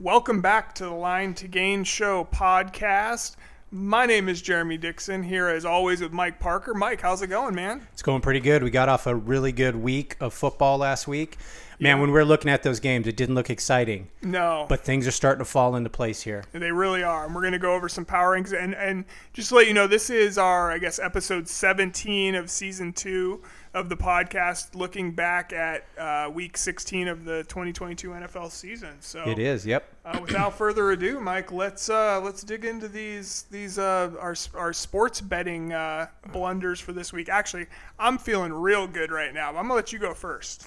Welcome back to the Line to Gain Show podcast. My name is Jerimie Dixon here as always with Mike Parker. Mike, how's it going, man? It's going pretty good. We got off a really good week of football last week. Man, when we're looking at those games, it didn't look exciting, No, but things are starting to fall into place here. They really are. And we're going to go over some power rankings. And, and just to let you know, this is our, I guess, episode 17 of season two of the podcast, looking back at uh, week 16 of the 2022 NFL season. So It is, yep. Uh, without further ado, Mike, let's uh, let's dig into these these uh, our our sports betting uh, blunders for this week. Actually, I'm feeling real good right now. I'm gonna let you go first.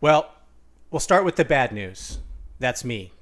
Well, we'll start with the bad news. That's me.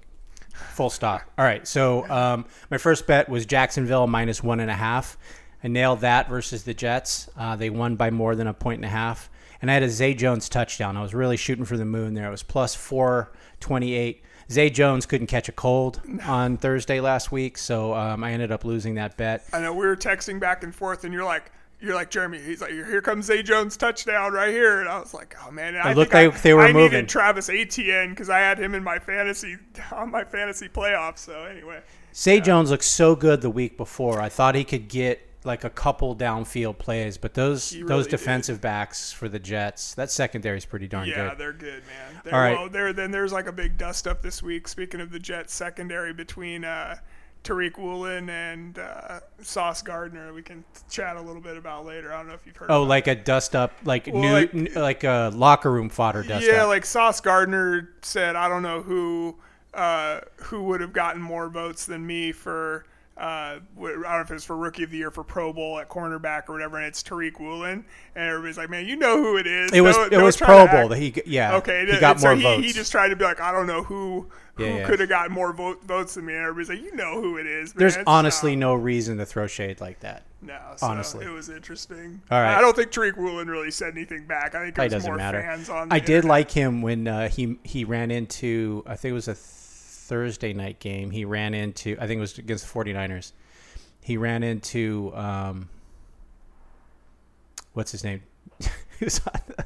Full stop. All right. So um, my first bet was Jacksonville minus one and a half. I nailed that versus the Jets. Uh, they won by more than a point and a half. And I had a Zay Jones touchdown. I was really shooting for the moon there. It was plus 428. Zay Jones couldn't catch a cold on Thursday last week, so um, I ended up losing that bet. I know we were texting back and forth, and you're like. You're like Jerimie. He's like, here comes Zay Jones touchdown right here, and I was like, oh man. I looked like they were I moving. needed Travis Etienne because I had him in my fantasy on my fantasy playoffs. So anyway, Zay Jones looked so good the week before. I thought he could get like a couple downfield plays, but those really those did. defensive backs for the Jets, that secondary is pretty darn Yeah, good. Yeah, they're good, man. They're, All right. Well, there then there's like a big dust up this week. Speaking of the Jets secondary between uh, Tariq Woolen and uh, Sauce Gardner, we can chat a little bit about later. I don't know if you've heard. Oh, like a dust up, like Well, new, like- n- like a locker room fodder dust yeah, up. like Sauce Gardner said, I don't know who uh, who would have gotten more votes than me for. Uh, I don't know if it's for Rookie of the Year for Pro Bowl at cornerback or whatever, and it's Tariq Woolen, and everybody's like, "Man, you know who it is." it was No- it no was Pro Bowl act- that he yeah Okay, he got so more he, votes. He just tried to be like, I don't know who who Yeah, yeah. could have gotten more vote, votes than me. And everybody's like, you know who it is. Man. There's So, honestly no reason to throw shade like that. no. So honestly. it was interesting. All right. I don't think Tariq Woolen really said anything back. I think it doesn't more matter. fans on. I did internet. like him when uh, he he ran into I think it was a Thursday night game. He ran into I think it was against the 49ers. He ran into um, what's his name? He was on the-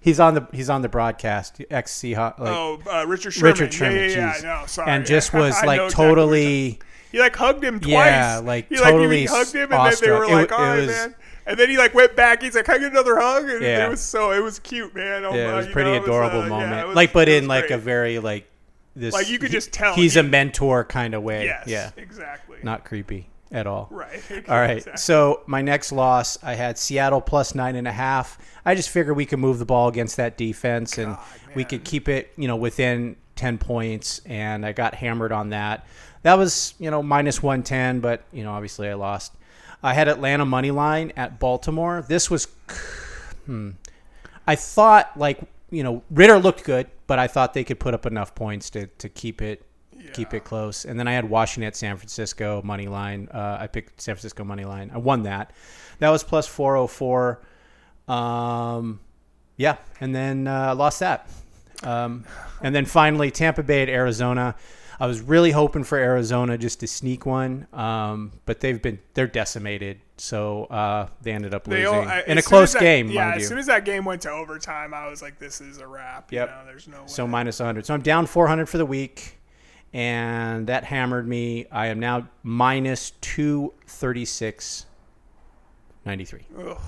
he's on the he's on the broadcast. Ex Seahawks. Like, oh, uh, Richard Sherman. Richard Sherman, Yeah, yeah, jeez. yeah. No, sorry. and just was like exactly totally He like hugged him twice. Yeah, like, he, totally he hugged him, and then they were. It like, "All it right, was- man." And then he like went back. He's like, "Can I get another hug?" And Yeah. it was so it was cute, man. Oh, yeah, it was pretty know, it was, adorable uh, moment. it was- like but in like great. a very like this Like, you could just tell he's he- a mentor kind of way. yes, Yeah. exactly. Not creepy at all. right. All right. So my next loss, I had Seattle plus nine and a half. I just figured we could move the ball against that defense and we could keep it, you know, within ten points. And I got hammered on that. That was, you know, minus one ten, but you know, obviously I lost. I had Atlanta money line at Baltimore. This was, hmm, I thought like you know Ridder looked good, but I thought they could put up enough points to to keep it keep it close. And then I had Washington at San Francisco money line. Uh, I picked San Francisco money line. I won that. That was plus four oh four. Um, yeah, and then uh, lost that. Um, and then finally Tampa Bay at Arizona. I was really hoping for Arizona just to sneak one, um, but they've been they're decimated, so uh, they ended up losing all- I- in a close that- game, Yeah, as you. soon as that game went to overtime, I was like, "This is a wrap." Yep. You know, there's no way. So minus 100. So I'm down 400 for the week, and that hammered me. I am now minus 236.93 Ugh.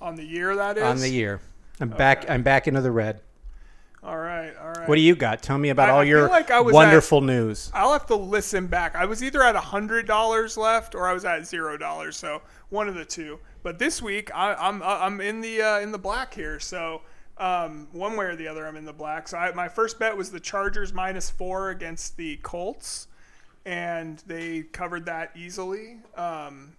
on the year that is on the year. I'm back. I'm back into the red. All right, all right. What do you got? Tell me about I- all I your like I was wonderful news. I'll have to listen back. I was either at hundred dollars left or I was at zero dollars. So one of the two. But this week I, I'm I'm in the uh, in the black here. So um, one way or the other, I'm in the black. So I, my first bet was the Chargers minus four against the Colts, and they covered that easily. Um,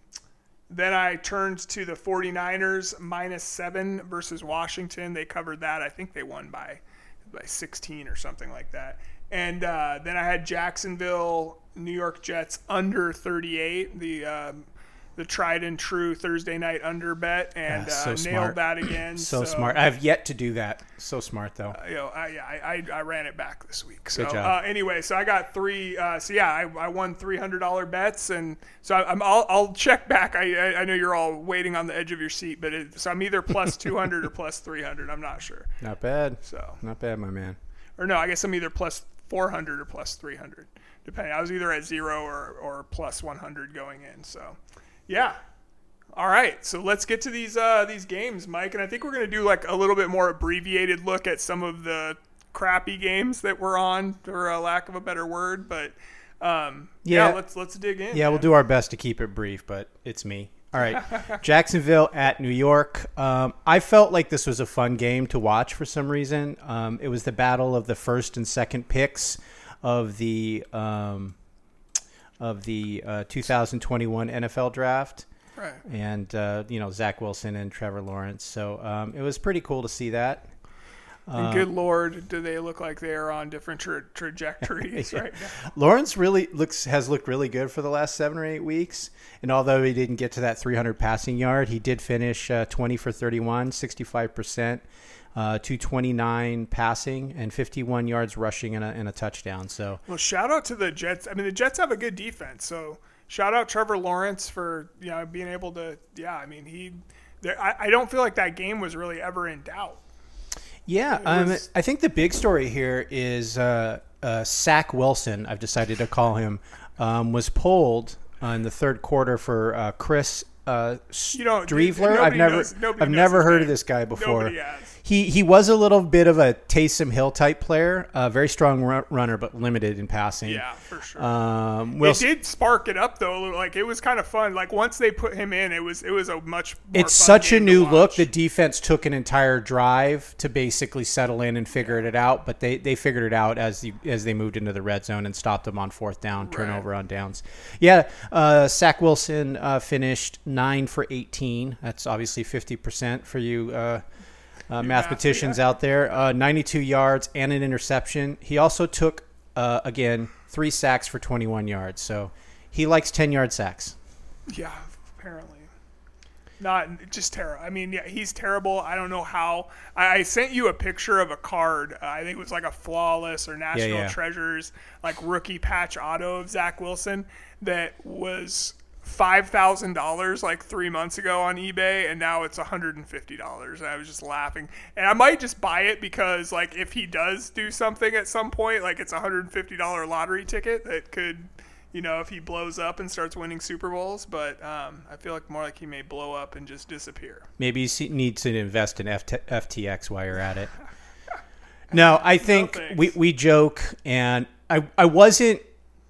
then I turned to the 49ers minus seven versus Washington. They covered that. I think they won by by 16 or something like that. And uh, then I had Jacksonville, New York Jets under 38, the um, the tried and true Thursday night under bet, and Ah, so uh, smart. nailed that again. So, smart. I have yet to do that. So smart though. you know, I, I, I, I ran it back this week. So Good job. Uh, anyway, so I got three. Uh, so yeah, I, I won three hundred dollar bets, and so I, I'm I'll, I'll check back. I, I I know you're all waiting on the edge of your seat, but it, so I'm either plus two hundred or plus three hundred. I'm not sure. Not bad. So Not bad, my man. or no, I guess I'm either plus 400 or plus 300, depending. I was either at zero or, or plus 100 going in. So, yeah. All right, so let's get to these uh, these games, Mike, and I think we're gonna do like a little bit more abbreviated look at some of the crappy games that we're on, for a lack of a better word. But um, yeah. Yeah. let's let's dig in. Yeah, we'll do our best to keep it brief, but it's me. All right, Jacksonville at New York. Um, I felt like this was a fun game to watch for some reason. Um, it was the battle of the first and second picks of the um, of the uh, 2021 NFL draft, Right. and uh, you know Zach Wilson and Trevor Lawrence. So um, it was pretty cool to see that. And Uh, good lord, do they look like they are on different tra- trajectories right now? Lawrence really looks has looked really good for the last seven or eight weeks. And although he didn't get to that 300 passing yard, he did finish uh, 20 for 31, 65 percent, uh, 229 passing, and 51 yards rushing and a, and a touchdown. So Well, shout out to the Jets. I mean, the Jets have a good defense, so shout out Trevor Lawrence for you know being able to. Yeah, I mean he. there- I, I don't feel like that game was really ever in doubt. yeah, um, was- I think the big story here is uh, uh, Sack Wilson. I've decided to call him um, was pulled uh, in the third quarter for uh, Chris. Uh, You don't- Streveler. I've never, knows- I've never heard name. of this guy before. He he was a little bit of a Taysom Hill type player, a very strong ru- runner, but limited in passing. Yeah, for sure. Um, Will, it did spark it up though. Like it was kind of fun. Like once they put him in, it was it was a much. More it's such a new look. The defense took an entire drive to basically settle in and figure it out, but they, they figured it out as the, as they moved into the red zone and stopped them on fourth down, turnover on downs. Yeah, uh, Sack Wilson uh, finished nine for eighteen. That's obviously fifty percent for you. Uh, uh, mathematicians yeah. out there, uh, 92 yards and an interception. He also took, uh, again, three sacks for 21 yards. So he likes 10 yard sacks. Yeah, apparently. Not just terrible. I mean, yeah, he's terrible. I don't know how. I, I sent you a picture of a card. Uh, I think it was like a flawless or national yeah. treasures like rookie patch auto of Zach Wilson that was five thousand dollars like three months ago on eBay, and now it's one hundred and fifty dollars. And I was just laughing, and I might just buy it because like if he does do something at some point, like it's a hundred and fifty dollar lottery ticket that could you know, if he blows up and starts winning Super Bowls, but um, I feel like more like he may blow up and just disappear. Maybe you need to invest in FT, FTX while you're at it. No, I think thanks. we, we joke, and I, I wasn't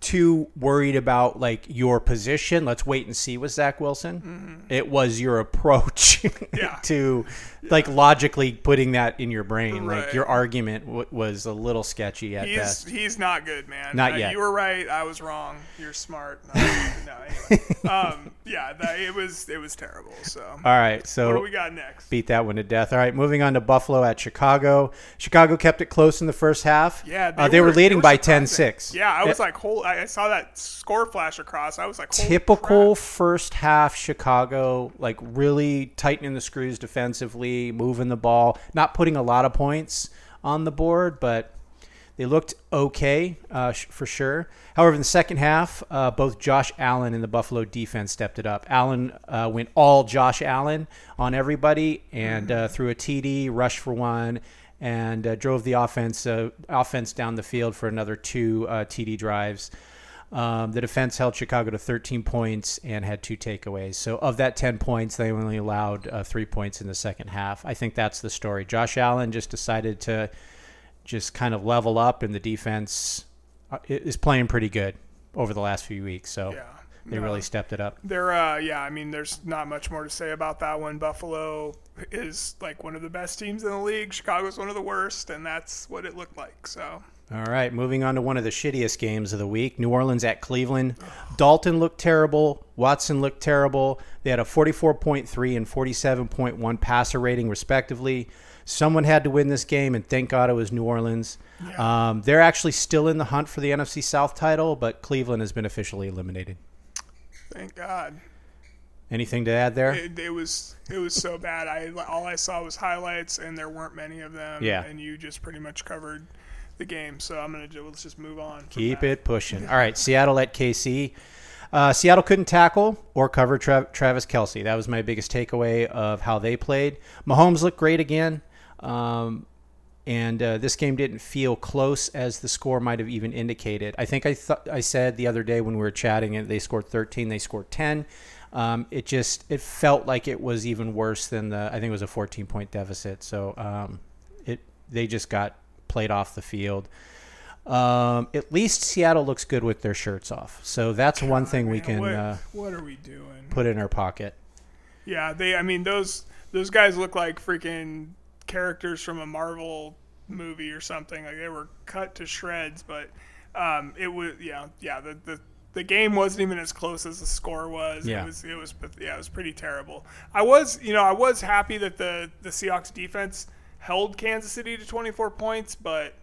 too worried about like your position. Let's wait and see with Zach Wilson. It was your approach Mm-hmm. Yeah. to like logically putting that in your brain. Right. Like your argument w- was a little sketchy at He's best. he's not good, man. Not Uh, yet. You were right. I was wrong. You're smart. No, no anyway. um, yeah, that, it was it was terrible. So All right, so what do we got next? beat that one to death. All right, moving on to Buffalo at Chicago. Chicago kept it close in the first half. Yeah, they, uh, they were, leading they by surprising. 10-6. Yeah, I was like, whole. I I saw that score flash across. I was like, typical crap. first half Chicago, like really tightening the screws defensively, moving the ball, not putting a lot of points on the board, but they looked okay uh, sh- for sure. However, in the second half, uh, both Josh Allen and the Buffalo defense stepped it up. Allen uh, went all Josh Allen on everybody and uh, threw a TD, rushed for one, and uh, drove the offense uh, offense down the field for another two uh, TD drives. Um, the defense held Chicago to 13 points and had two takeaways. So, of that 10 points, they only allowed uh, three points in the second half. I think that's the story. Josh Allen just decided to just kind of level up, and the defense uh, is playing pretty good over the last few weeks. So, Yeah. they No. really stepped it up. They're uh yeah, I mean there's not much more to say about that one. Buffalo is like one of the best teams in the league. Chicago's one of the worst, and that's what it looked like. So All right, moving on to one of the shittiest games of the week New Orleans at Cleveland. Dalton looked terrible. Watson looked terrible. They had a 44.3 and 47.1 passer rating, respectively. Someone had to win this game, and thank God it was New Orleans. Um, they're actually still in the hunt for the NFC South title, but Cleveland has been officially eliminated. thank God. Anything to add there? It, it was it was so bad. I all I saw was highlights, and there weren't many of them. Yeah. And you just pretty much covered the game. So I'm gonna ju- let's just move on. Keep that. it pushing. All right, Seattle at KC. Uh, Seattle couldn't tackle or cover Tra- Travis Kelce. That was my biggest takeaway of how they played. Mahomes looked great again, um, and uh, this game didn't feel close as the score might have even indicated. I think I thought I said the other day when we were chatting, and they scored 13, they scored 10. Um, it just it felt like it was even worse than the I think it was a 14 point deficit. So um, it they just got played off the field. Um, at least Seattle looks good with their shirts off. So that's one thing we can what, uh, what are we doing? put in our pocket. Yeah, they. I mean, those those guys look like freaking characters from a Marvel movie or something. Like they were cut to shreds. But um, it was yeah, yeah. The, the the game wasn't even as close as the score was. Yeah. It was it was yeah, it was pretty terrible. I was you know I was happy that the the Seahawks defense held Kansas City to 24 points, but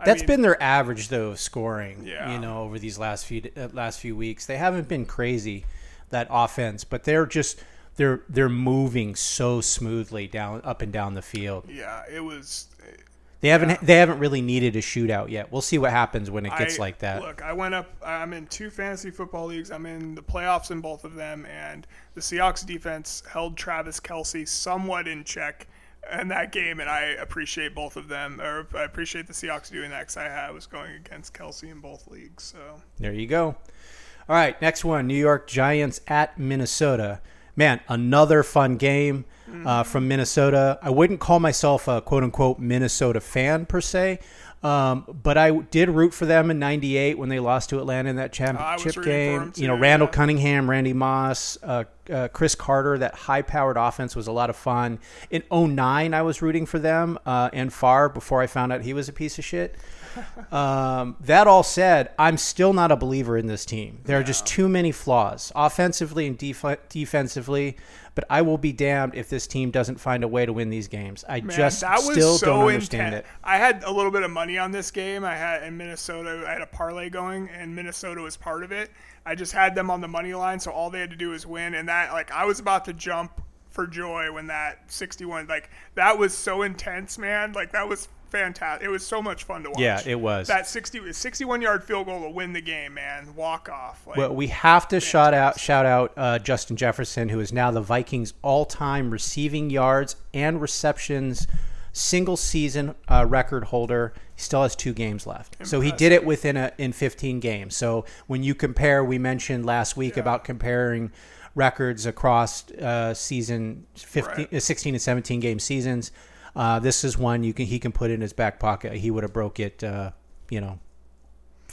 I That's mean, been their average though of scoring. Yeah. You know, over these last few uh, last few weeks, they haven't been crazy that offense, but they're just they're they're moving so smoothly down up and down the field. yeah. It was They haven't they haven't really needed a shootout yet. We'll see what happens when it gets I- like that. Look, I went up. I'm in two fantasy football leagues. I'm in the playoffs in both of them, and the Seahawks defense held Travis Kelce somewhat in check in that game, and I appreciate both of them. Or I appreciate the Seahawks doing that because I had- was going against Kelce in both leagues. So There you go. All right, next one New York Giants at Minnesota. Man, another fun game uh, from Minnesota. I wouldn't call myself a quote unquote Minnesota fan per se, um, but I did root for them in '98 when they lost to Atlanta in that championship game. them you know, Randall yeah. Cunningham, Randy Moss, uh, uh, Cris Carter, that high powered offense was a lot of fun. In 09, I was rooting for them uh, and far before I found out he was a piece of shit. Um, that all said, I'm still not a believer in this team. There are just too many flaws, offensively and def- defensively. But I will be damned if this team doesn't find a way to win these games. I Man, just still so don't understand intense. it. I had a little bit of money on this game. I had in Minnesota. I had a parlay going, and Minnesota was part of it. I just had them on the money line, so all they had to do was win. And that, like, I was about to jump for joy when that 61, like, that was so intense, man. Like, that was fantastic. It was so much fun to watch. Yeah, it was. That 60, 61 yard field goal to win the game, man. Walk off. Like, Well, we have to shout out shout out uh, Justin Jefferson, who is now the Vikings' all-time receiving yards and receptions single season uh, record holder. He still has two games left, so he did it within a in 15 games. So when you compare, we mentioned last week about comparing records across uh, season 15, Right. uh, 16 and 17 game seasons. Uh, this is one you can he can put in his back pocket. He would have broke it, uh, you know,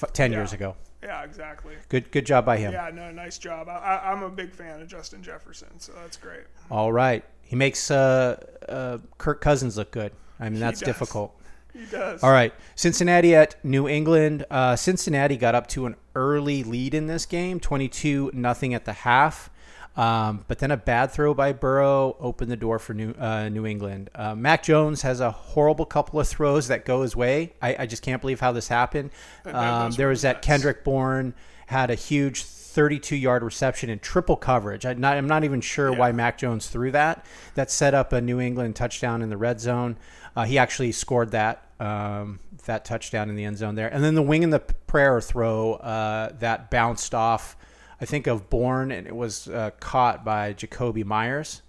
f- 10 years ago. yeah, exactly. Good good job by him. Yeah, no, nice job. I, I, I'm a big fan of Justin Jefferson, so that's great. All right. He makes uh, uh, Kirk Cousins look good. I mean, that's difficult. He does. All right. Cincinnati at New England. Uh, Cincinnati got up to an early lead in this game, 22 nothing at the half. Um, but then a bad throw by Burrow opened the door for New uh, New England. Uh, Mac Jones has a horrible couple of throws that go his way. I, I just can't believe how this happened. Um, there was that. Kendrick Bourne had a huge 32 yard reception in triple coverage. I not, I'm not even sure why Mac Jones threw that. That set up a New England touchdown in the red zone. Uh, he actually scored that um, that touchdown in the end zone there. And then the wing and the prayer throw uh, that bounced off, I think of Bourne, and it was uh, caught by Jakobi Meyers.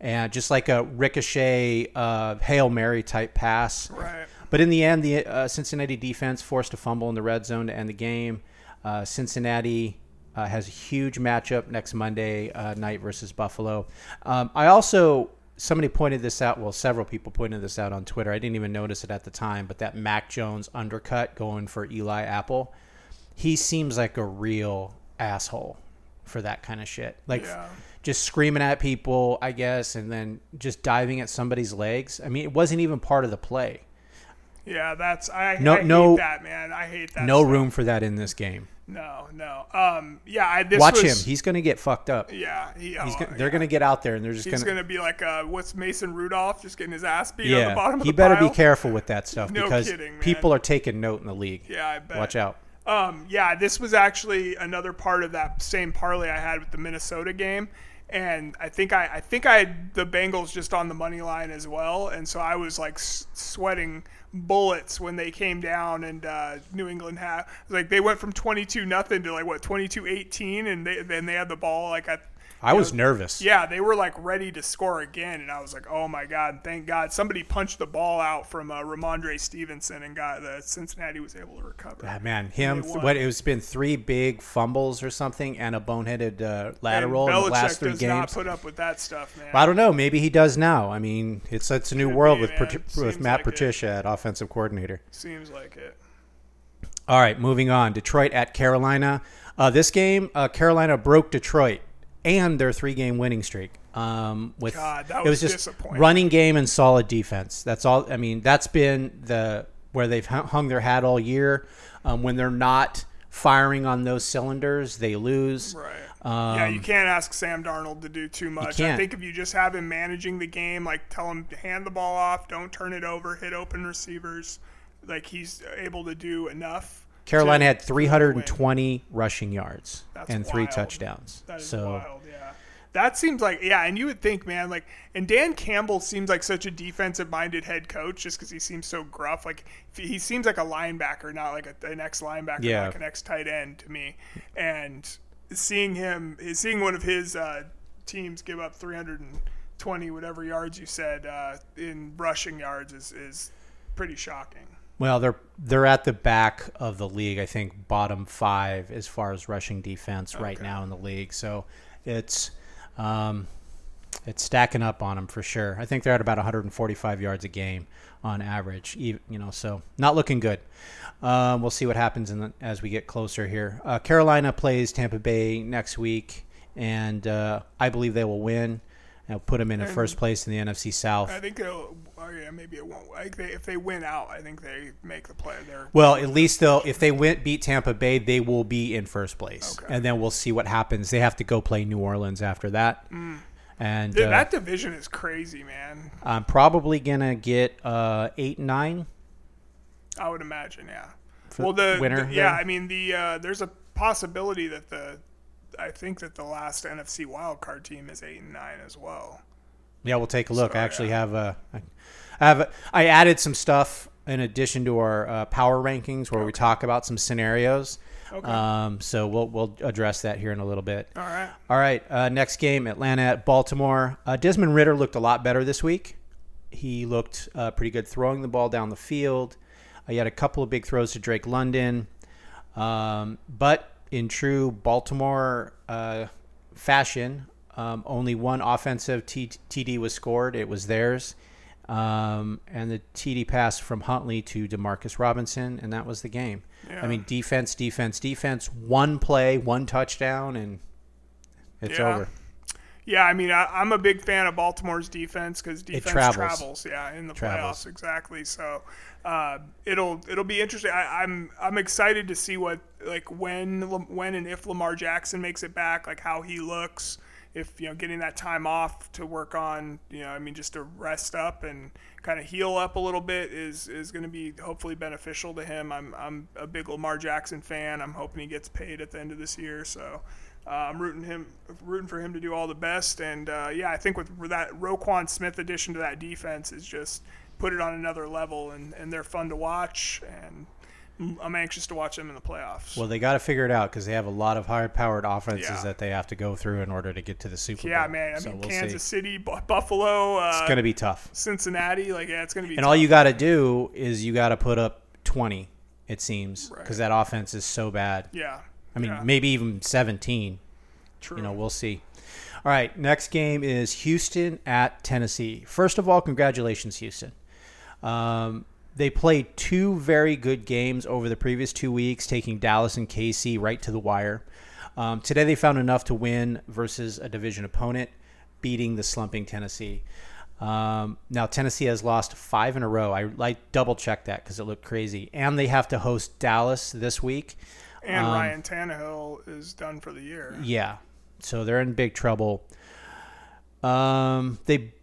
And just like a ricochet uh, hail mary type pass, Right. but in the end, the uh, Cincinnati defense forced a fumble in the red zone to end the game. Uh, Cincinnati uh, has a huge matchup next Monday uh, night versus Buffalo. Um, I also somebody pointed this out. Well, several people pointed this out on Twitter. I didn't even notice it at the time, but that Mac Jones undercut going for Eli Apple, he seems like a real asshole for that kind of shit. Like Yeah. just screaming at people, I guess, and then just diving at somebody's legs. I mean, it wasn't even part of the play. Yeah, that's I, No- I hate no- that man. I hate that. no stuff. room for that in this game. No, no. Um, yeah, I, this Watch was, him. He's going to get fucked up. yeah, he, He's oh, go- they're yeah. to get out there and they're just He's going to be like, uh, what's Mason Rudolph just getting his ass beat on the Yeah, bottom of the game? he better pile? be careful with that stuff No because kidding, people are taking note in the league. Yeah, I bet. Watch out. Um, yeah, this was actually another part of that same parlay I had with the Minnesota game, and I think I, I think I had the Bengals just on the money line as well, and so I was like s- sweating bullets when they came down and uh, New England had like they went from twenty two nothing to like what 22-18 and they then they had the ball like at I was know, nervous. Yeah, they were like ready to score again, and I was like, "Oh my god! Thank God somebody punched the ball out from uh, Rhamondre Stevenson, and got the Cincinnati was able to recover." Ah, man, him. What it was been three big fumbles or something, and a boneheaded uh, lateral in the last three does not games. put up with that stuff, man. I don't know. Maybe he does now. I mean, it's it's a new Could world be, with with Matt like. Patricia at offensive coordinator. Seems like it. All right, moving on. Detroit at Carolina. Uh, this game, uh, Carolina broke Detroit and their three-game winning streak. Um, with God, it was was just running game and solid defense. That's all. I mean, that's been the where they've hung their hat all year. Um, when they're not firing on those cylinders, they lose. Right. Um, yeah, you can't ask Sam Darnold to do too much. I think if you just have him managing the game, like tell him to hand the ball off, don't turn it over, hit open receivers, like he's able to do enough. Carolina had 320 rushing yards That's and three wild. touchdowns. That is so wild, yeah. That seems like yeah, and you would think, man, like, and Dan Campbell seems like such a defensive-minded head coach, just because he seems so gruff. Like, he seems like a linebacker, not like a, an ex-linebacker, Yeah. like an ex-tight end to me. And seeing him, seeing one of his uh, teams give up 320 whatever yards you said uh, in rushing yards is is pretty shocking. Well, they're they're at the back of the league. I think bottom five as far as rushing defense right Okay. now in the league. So it's um, it's stacking up on them for sure. I think they're at about 145 yards a game on average. You know, so not looking good. Um, we'll see what happens in the, as we get closer here. Uh, Carolina plays Tampa Bay next week, and uh, I believe they will win. and put them in a first place in the NFC South. I think it'll. Oh yeah, maybe it won't. Like they, if they win out, I think they make the play. They're Well, at least they'll if they win beat Tampa Bay, they will be in first place, Okay. and then we'll see what happens. They have to go play New Orleans after that, and Dude, uh, that division is crazy, man. I'm probably gonna get uh, eight and nine. I would imagine, yeah. For well, the, winner the- yeah, there? I mean the uh, there's a possibility that the I think that the last NFC wild card team is eight and nine as well. Yeah, we'll take a look. I actually yeah. have a, I have a, I added some stuff in addition to our uh, power rankings where we talk about some scenarios. Okay. Um, so we'll we'll address that here in a little bit. All right. All right, uh, next game, Atlanta at Baltimore. Uh, Desmond Ridder looked a lot better this week. He looked uh, pretty good throwing the ball down the field. Uh, he had a couple of big throws to Drake London. Um, but in true Baltimore uh, fashion, um, only one offensive T- TD was scored. It was theirs. Um, and the TD pass from Huntley to Demarcus Robinson, and that was the game. Yeah. I mean, defense, defense, defense. One play, one touchdown, and it's Yeah. over. Yeah, I mean, I, I'm a big fan of Baltimore's defense because defense travels. yeah, in the Travels. playoffs exactly. So uh, it'll it'll be interesting. I, I'm I'm excited to see what like when when and if Lamar Jackson makes it back, like how he looks. If you know, getting that time off to work on, you know, I mean, just to rest up and kind of heal up a little bit is is going to be hopefully beneficial to him. I'm I'm a big Lamar Jackson fan. I'm hoping he gets paid at the end of this year. So. Uh, I'm rooting him, rooting for him to do all the best, and uh, yeah, I think with that Roquan Smith addition to that defense is just put it on another level, and, and they're fun to watch, and I'm anxious to watch them in the playoffs. Well, they got to figure it out because they have a lot of high-powered offenses Yeah. that they have to go through in order to get to the Super Bowl. yeah, man. I So mean, we'll Kansas see. City, Bu- Buffalo, uh, It's going to be tough. Cincinnati, like yeah, it's going to be. And tough. all you got to do is you got to put up 20, it seems, Right. because that offense is so bad. yeah. I mean, yeah, maybe even 17. true. You know, we'll see. All right, next game is Houston at Tennessee. First of all, congratulations, Houston. Um, they played two very good games over the previous two weeks, taking Dallas and KC right to the wire. Um, today, they found enough to win versus a division opponent, beating the slumping Tennessee. Um, now, Tennessee has lost five in a row. I like double checked that because it looked crazy. And they have to host Dallas this week. and um, Ryan Tannehill is done for the year. Yeah, so they're in big trouble. Um, they,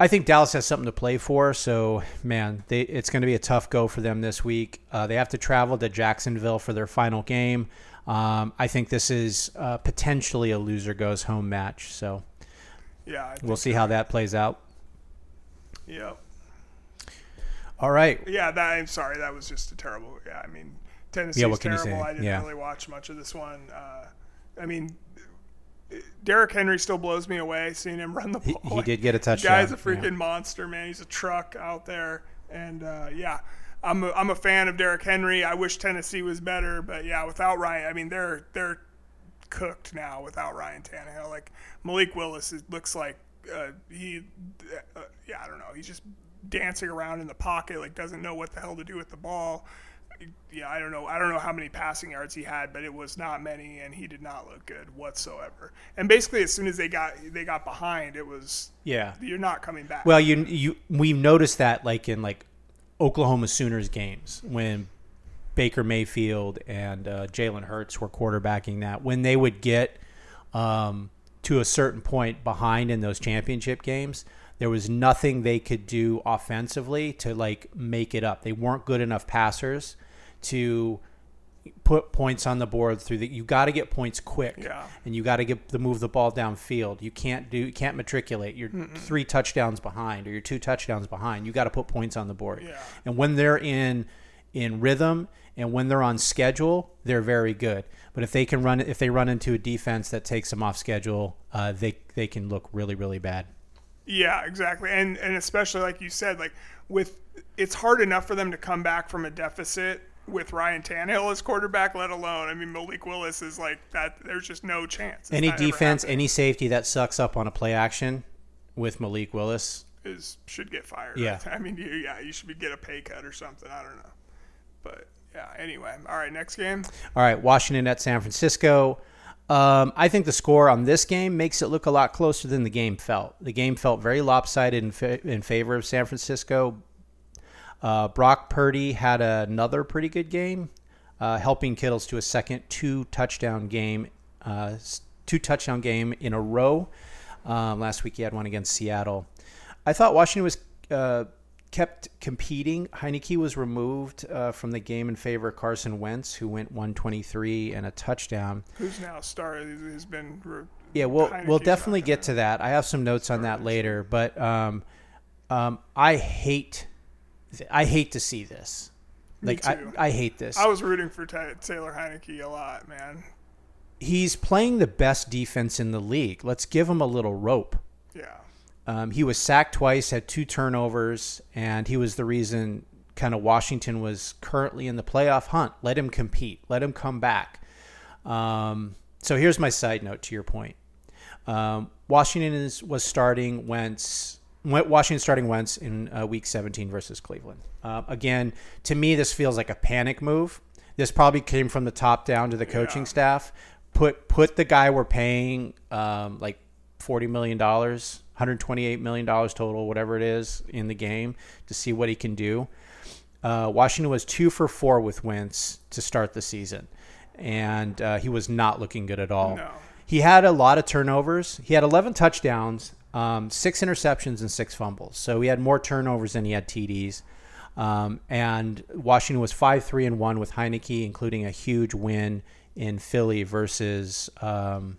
I think Dallas has something to play for. So man, they it's going to be a tough go for them this week. Uh, they have to travel to Jacksonville for their final game. Um, I think this is uh, potentially a loser goes home match. So Yeah, I we'll see how that plays out. yeah, All right. yeah. That I'm sorry, that was just a terrible. Yeah, I mean, Tennessee's Yeah, what can you terrible. say? I didn't Yeah. really watch much of this one. Uh, I mean, Derrick Henry still blows me away seeing him run the He, ball. he did get a The touchdown. guy's a yeah. freaking monster, man. He's a truck out there, and uh, yeah, I'm a, I'm a fan of Derrick Henry. I wish Tennessee was better, but yeah, without Ryan, I mean they're they're cooked now without Ryan Tannehill. Like Malik Willis is, looks like uh, he, uh, yeah, I don't know. He's just dancing around in the pocket, like doesn't know what the hell to do with the ball. Yeah, I don't know. I don't know how many passing yards he had, but it was not many, and he did not look good whatsoever. And basically, as soon as they got they got behind, it was Yeah. you're not coming back. Well, you you we've noticed that like in like Oklahoma Sooners games when Baker Mayfield and uh, Jalen Hurts were quarterbacking that when they would get um, to a certain point behind in those championship games, there was nothing they could do offensively to like make it up. They weren't good enough passers to put points on the board through that. you got to get points quick Yeah. and you got to get to move the ball downfield you can't do you can't matriculate you're three touchdowns behind or you're two touchdowns behind you got to put points on the board Yeah. and when they're in in rhythm and when they're on schedule they're very good but if they can run if they run into a defense that takes them off schedule uh, they they can look really really bad Yeah, exactly. And and especially like you said, like with it's hard enough for them to come back from a deficit with Ryan Tannehill as quarterback, let alone I mean Malik Willis is like that there's just no chance. It's any defense any safety that sucks up on a play action with Malik Willis is should get fired. Yeah. I mean you yeah, you should be get a pay cut or something. I don't know. But yeah, anyway. All right, next game. All right, Washington at San Francisco. Um, I think the score on this game makes it look a lot closer than the game felt. The game felt very lopsided in, fa- in favor of San Francisco. Uh, Brock Purdy had another pretty good game, uh, helping Kittles to a second two touchdown game, uh, two touchdown game in a row. Um, last week he had one against Seattle. I thought Washington was uh, kept competing. Heinicke was removed uh, from the game in favor of Carson Wentz, who went 123 and a touchdown. Who's now started has been re- Yeah, we'll Heinicke's we'll definitely get to that. I have some notes on that later, but um, um, I hate I hate to see this. Like I, too. I hate this. I was rooting for Ta Taylor Heinicke a lot, man. He's playing the best defense in the league. Let's give him a little rope. Yeah. Um, he was sacked twice, had two turnovers, and he was the reason kind of Washington was currently in the playoff hunt. Let him compete. Let him come back. Um, so here's my side note to your point. Um, Washington is, was starting Wentz. Wa- Washington starting Wentz in uh, Week 17 versus Cleveland. Uh, again, to me, this feels like a panic move. This probably came from the top down to the coaching Yeah. staff. Put put the guy we're paying um, like forty million dollars, hundred twenty eight million dollars total, whatever it is, in the game to see what he can do. Uh, Washington was two for four with Wentz to start the season, and uh, he was not looking good at all. No. He had a lot of turnovers. He had 11 touchdowns, um, six interceptions, and six fumbles. So he had more turnovers than he had TDs. Um, and Washington was five three and one with Heinicke, including a huge win in Philly versus um,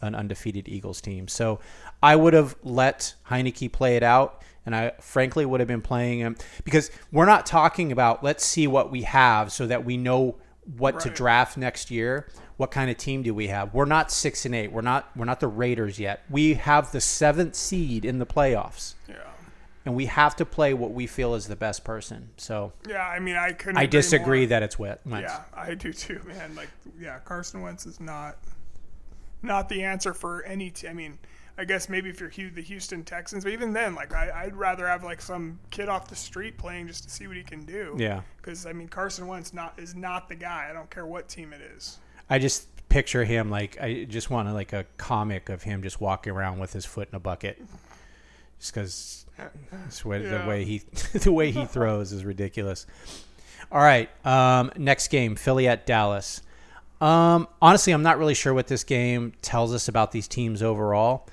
an undefeated Eagles team. So I would have let Heinicke play it out, and I frankly would have been playing him because we're not talking about let's see what we have so that we know what to draft next year. What kind of team do we have? We're not six and eight. We're not we're not the Raiders yet. We have the seventh seed in the playoffs, Yeah. and we have to play what we feel is the best person. So Yeah, I mean, I couldn't. I agree disagree more. that it's wet. Wentz. Yeah, I do too, man. Like, yeah, Carson Wentz is not not the answer for any. T- I mean, I guess maybe if you're the Houston Texans, but even then, like, I, I'd rather have like some kid off the street playing just to see what he can do. Yeah. Because I mean, Carson Wentz not is not the guy. I don't care what team it is. I just picture him like I just want to like a comic of him just walking around with his foot in a bucket, just because the way he the way he throws is ridiculous. All right, um, next game, Philly at Dallas. Um, honestly, I'm not really sure what this game tells us about these teams overall,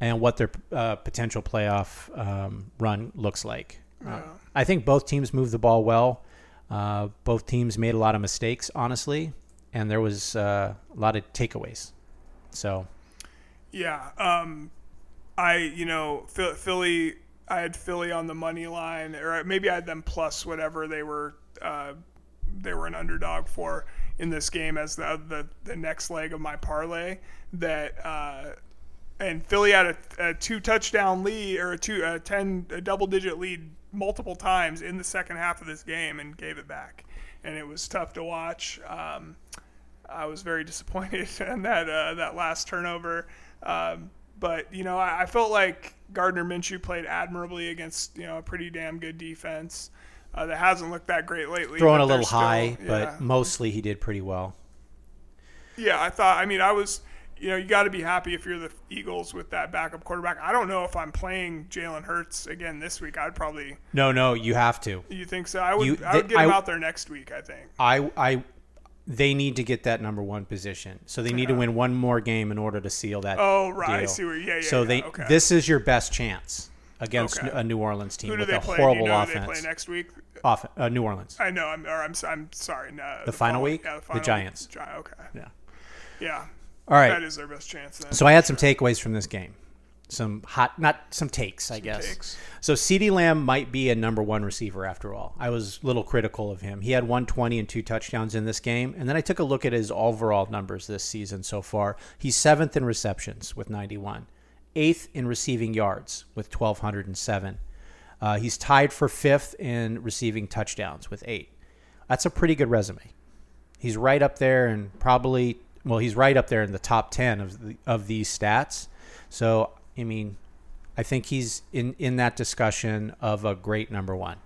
and what their uh, potential playoff um, run looks like. Uh, Yeah. I think both teams moved the ball well. Uh, both teams made a lot of mistakes, honestly, and there was uh, a lot of takeaways. So Yeah. Um, I you know Philly. I had Philly on the money line, or maybe I had them plus whatever they were. Uh, they were an underdog for in this game as the the, the next leg of my parlay. That uh, and Philly had a, a two touchdown lead or a two a ten a double digit lead multiple times in the second half of this game and gave it back, and it was tough to watch. Um, I was very disappointed in that uh, that last turnover. Um, but you know, I, I, felt like Gardner Minshew played admirably against you know a pretty damn good defense uh, that hasn't looked that great lately. Throwing a little still, high, yeah. but mostly he did pretty well. Yeah, I thought. I mean, I was. You know, you got to be happy if you're the Eagles with that backup quarterback. I don't know if I'm playing Jalen Hurts again this week. I'd probably. No, no, you have to. You think so? I would. You, I would get him I, out there next week. I think. I I they need to get that number one position. So they need to win one more game in order to seal that. Oh, right. Deal. I see where. Yeah, yeah. So yeah, they okay. this is your best chance against okay. a New Orleans team with a play? horrible you know offense. they play next week. Off uh, New Orleans. I know. I'm. Or I'm. I'm sorry. No, the, the final week. Yeah, the, final the Giants. Week. Okay. Yeah. Yeah. All right. That is their best chance. Then. So I had some takeaways from this game some hot, not some takes, I guess. Takes. So CeeDee Lamb might be a number one receiver after all. I was a little critical of him. He had 120 and two touchdowns in this game. And then I took a look at his overall numbers this season so far. He's seventh in receptions with 91, eighth in receiving yards with 1,207. Uh, he's tied for fifth in receiving touchdowns with eight. That's a pretty good resume. He's right up there and probably, well, he's right up there in the top 10 of, the, of these stats. So I mean, I think he's in in that discussion of a great number one.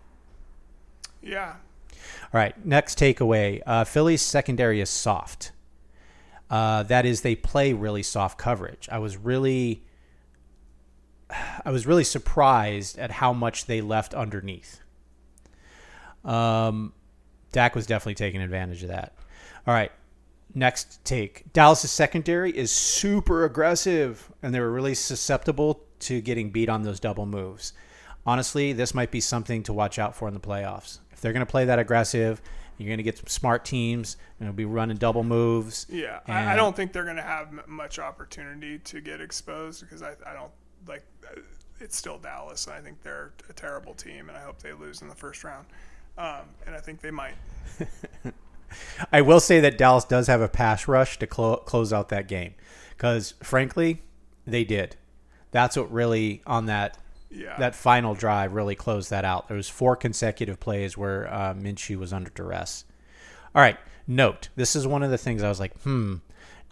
Yeah. All right. Next takeaway: uh, Philly's secondary is soft. Uh, that is, they play really soft coverage. I was really, I was really surprised at how much they left underneath. Um, Dak was definitely taking advantage of that. All right. Next take. Dallas' secondary is super aggressive, and they were really susceptible to getting beat on those double moves. Honestly, this might be something to watch out for in the playoffs. If they're going to play that aggressive, you're going to get some smart teams. Going to be running double moves. Yeah, I, I, don't think they're going to have much opportunity to get exposed because I, I don't like. Uh, it's still Dallas. And I think they're a terrible team, and I hope they lose in the first round. Um, and I think they might. I will say that Dallas does have a pass rush to clo- close out that game because, frankly, they did. That's what really on that yeah. that final drive really closed that out. There was four consecutive plays where uh, Minshew was under duress. All right, note this is one of the things I was like, hmm,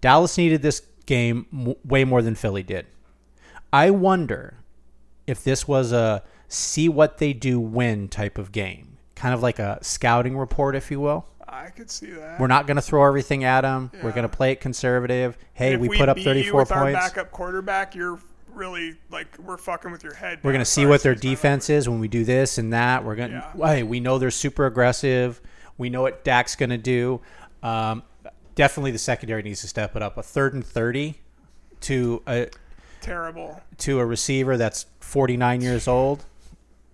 Dallas needed this game m- way more than Philly did. I wonder if this was a see what they do win type of game, kind of like a scouting report, if you will. I could see that. We're not going to throw everything at them. Yeah. We're going to play it conservative. Hey, we, we, put up 34 with points. Our backup quarterback, you're really like we're fucking with your head. We're going to see what their defense is when we do this and that. We're going to yeah. hey, we know they're super aggressive. We know what Dak's going to do. Um, definitely the secondary needs to step it up. A third and 30 to a terrible to a receiver that's 49 years old.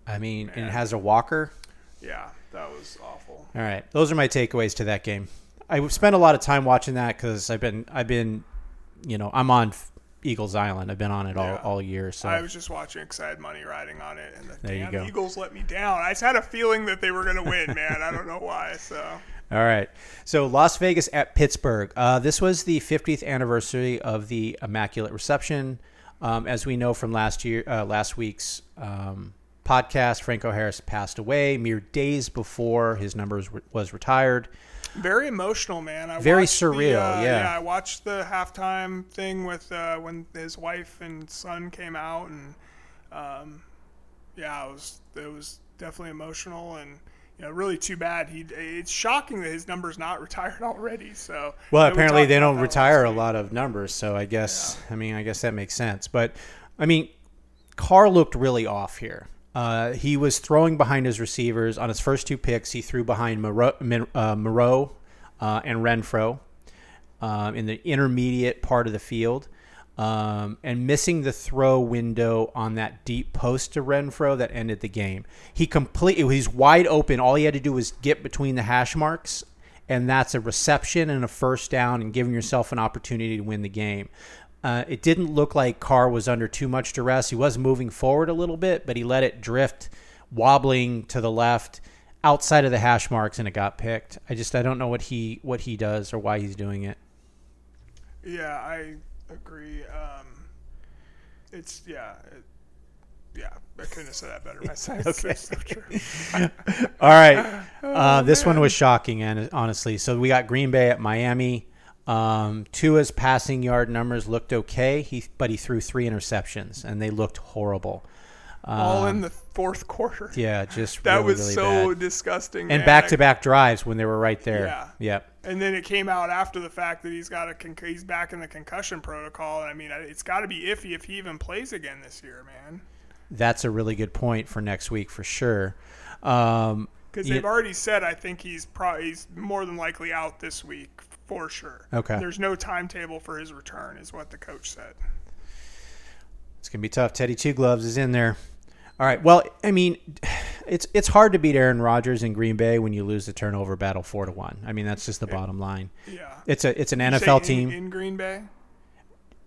I mean, Man. and has a walker. Yeah, that was awful. All right, those are my takeaways to that game. I spent a lot of time watching that because I've been I've been, you know, I'm on Eagles Island. I've been on it all, yeah. all year. So I was just watching because I had money riding on it, and the there damn. Eagles let me down. I just had a feeling that they were going to win, man. I don't know why. So. All right. So Las Vegas at Pittsburgh. Uh, this was the 50th anniversary of the Immaculate Reception. Um, as we know from last year, uh, last week's um, podcast, Franco Harris passed away mere days before his numbers was retired. Very emotional, man. I Very surreal. The, uh, yeah. yeah, I watched the halftime thing with uh, when his wife and son came out, and um, yeah, it was it was definitely emotional and. You know, really too bad. He it's shocking that his number's not retired already. So well, apparently they don't retire a lot of numbers. So I guess yeah. I mean I guess that makes sense. But I mean, Carr looked really off here. Uh, he was throwing behind his receivers on his first two picks. He threw behind Moreau, uh, Moreau uh, and Renfrow um, in the intermediate part of the field, um, and missing the throw window on that deep post to Renfrow that ended the game. He completely he's wide open. All he had to do was get between the hash marks, and that's a reception and a first down, and giving yourself an opportunity to win the game. Uh, it didn't look like Carr was under too much duress. He was moving forward a little bit, but he let it drift, wobbling to the left. outside of the hash marks and it got picked. I just I don't know what he what he does or why he's doing it. Yeah, I agree. Um, it's yeah, it, yeah. I couldn't have said that better myself. okay. so true. All right, uh, this one was shocking, and honestly, so we got Green Bay at Miami. Um, Tua's passing yard numbers looked okay, he but he threw three interceptions, and they looked horrible. All in the fourth quarter. Yeah, just that really, was really so bad. disgusting. and back to back drives when they were right there. Yeah. Yep. And then it came out after the fact that he's got a con- he's back in the concussion protocol. I mean, it's got to be iffy if he even plays again this year, man. That's a really good point for next week for sure. Um, Because they've already said I think he's probably he's more than likely out this week for sure. Okay. There's no timetable for his return, is what the coach said. It's gonna be tough. Teddy Two Gloves is in there. All right. Well, I mean, it's it's hard to beat Aaron Rodgers in Green Bay when you lose the turnover battle four to one. I mean, that's just the bottom line. Yeah. It's a it's an NFL in- team in Green Bay.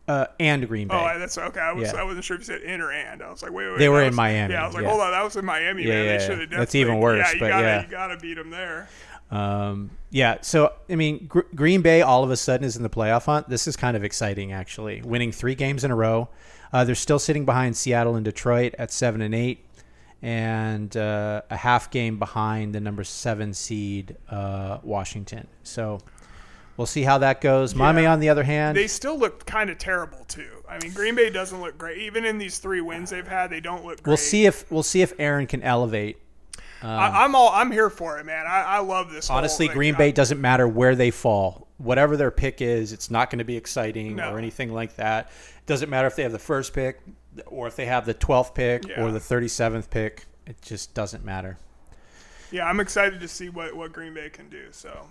uh, and Green Bay. Oh, that's okay. I was Yeah. I wasn't sure if you said in or and. I was like, wait, wait. They were in Miami, Yeah, I was like, yeah. hold on, that was in Miami, Yeah, man. yeah, They should yeah. have. That's even worse, Yeah, you but gotta, yeah. you gotta beat them there. Um, yeah. So I mean, Gr- Green Bay all of a sudden is in the playoff hunt. This is kind of exciting, actually. Winning three games in a row. Uh, they're still sitting behind Seattle and Detroit at seven and eight, and uh, a half game behind the number seven seed uh, Washington. So we'll see how that goes. Miami, on the other hand, They still look kind of terrible too. I mean, Green Bay doesn't look great. Even in these three wins they've had, they don't look great. we'll see if we'll see if Aaron can elevate. I, um, I'm all I'm here for it, man. I, I love this. Honestly, Green Bay doesn't matter where they fall. Whatever their pick is, it's not going to be exciting No. or anything like that. It doesn't matter if they have the first pick or if they have the 12th pick Yeah. or the 37th pick. It just doesn't matter. Yeah, I'm excited to see what what Green Bay can do. So.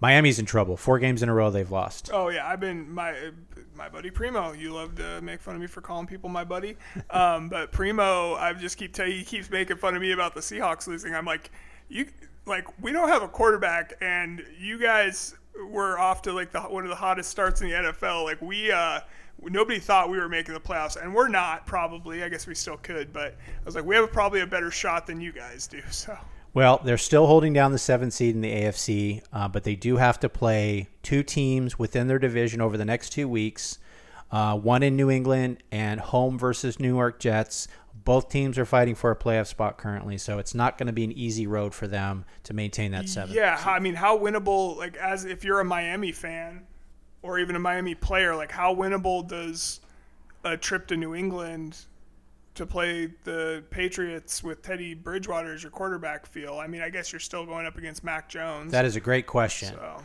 Miami's in trouble. Four games in a row they've lost. Oh yeah, I've been my my buddy Primo. You love to make fun of me for calling people my buddy, um, but Primo, I just keep telling he keeps making fun of me about the Seahawks losing. I'm like, you like we don't have a quarterback, and you guys were off to like the one of the hottest starts in the NFL. Like we. uh Nobody thought we were making the playoffs, and we're not. Probably, I guess we still could, but I was like, we have probably a better shot than you guys do. So, Well, they're still holding down the seventh seed in the AFC, uh, but they do have to play two teams within their division over the next two weeks. Uh, one in New England and home versus New York Jets. Both teams are fighting for a playoff spot currently, so it's not going to be an easy road for them to maintain that seven. Yeah, how- I mean, how winnable? Like, as if you're a Miami fan or even a Miami player, like, how winnable does a trip to New England to play the Patriots with Teddy Bridgewater as your quarterback feel? I mean, I guess you're still going up against Mac Jones. That is a great question. so,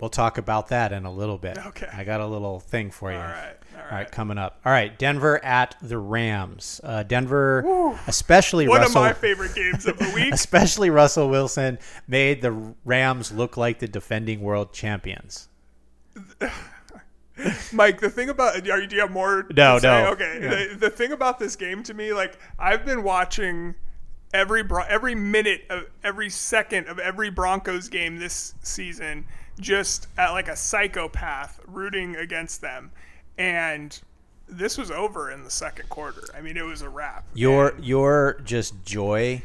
We'll talk about that in a little bit. Okay. I got a little thing for you. all right, all All right, right. coming up. All right, Denver at the Rams. Uh, Denver, especially One Russell. of my favorite games of the week. especially Russell Wilson, made the Rams look like the defending world champions. Mike, the thing about are you, do you have more? No, no. Okay. Yeah. The, the thing about this game to me, like I've been watching every every minute of every second of every Broncos game this season, just at like a psychopath rooting against them, and this was over in the second quarter. I mean, it was a wrap. Your And- your just joy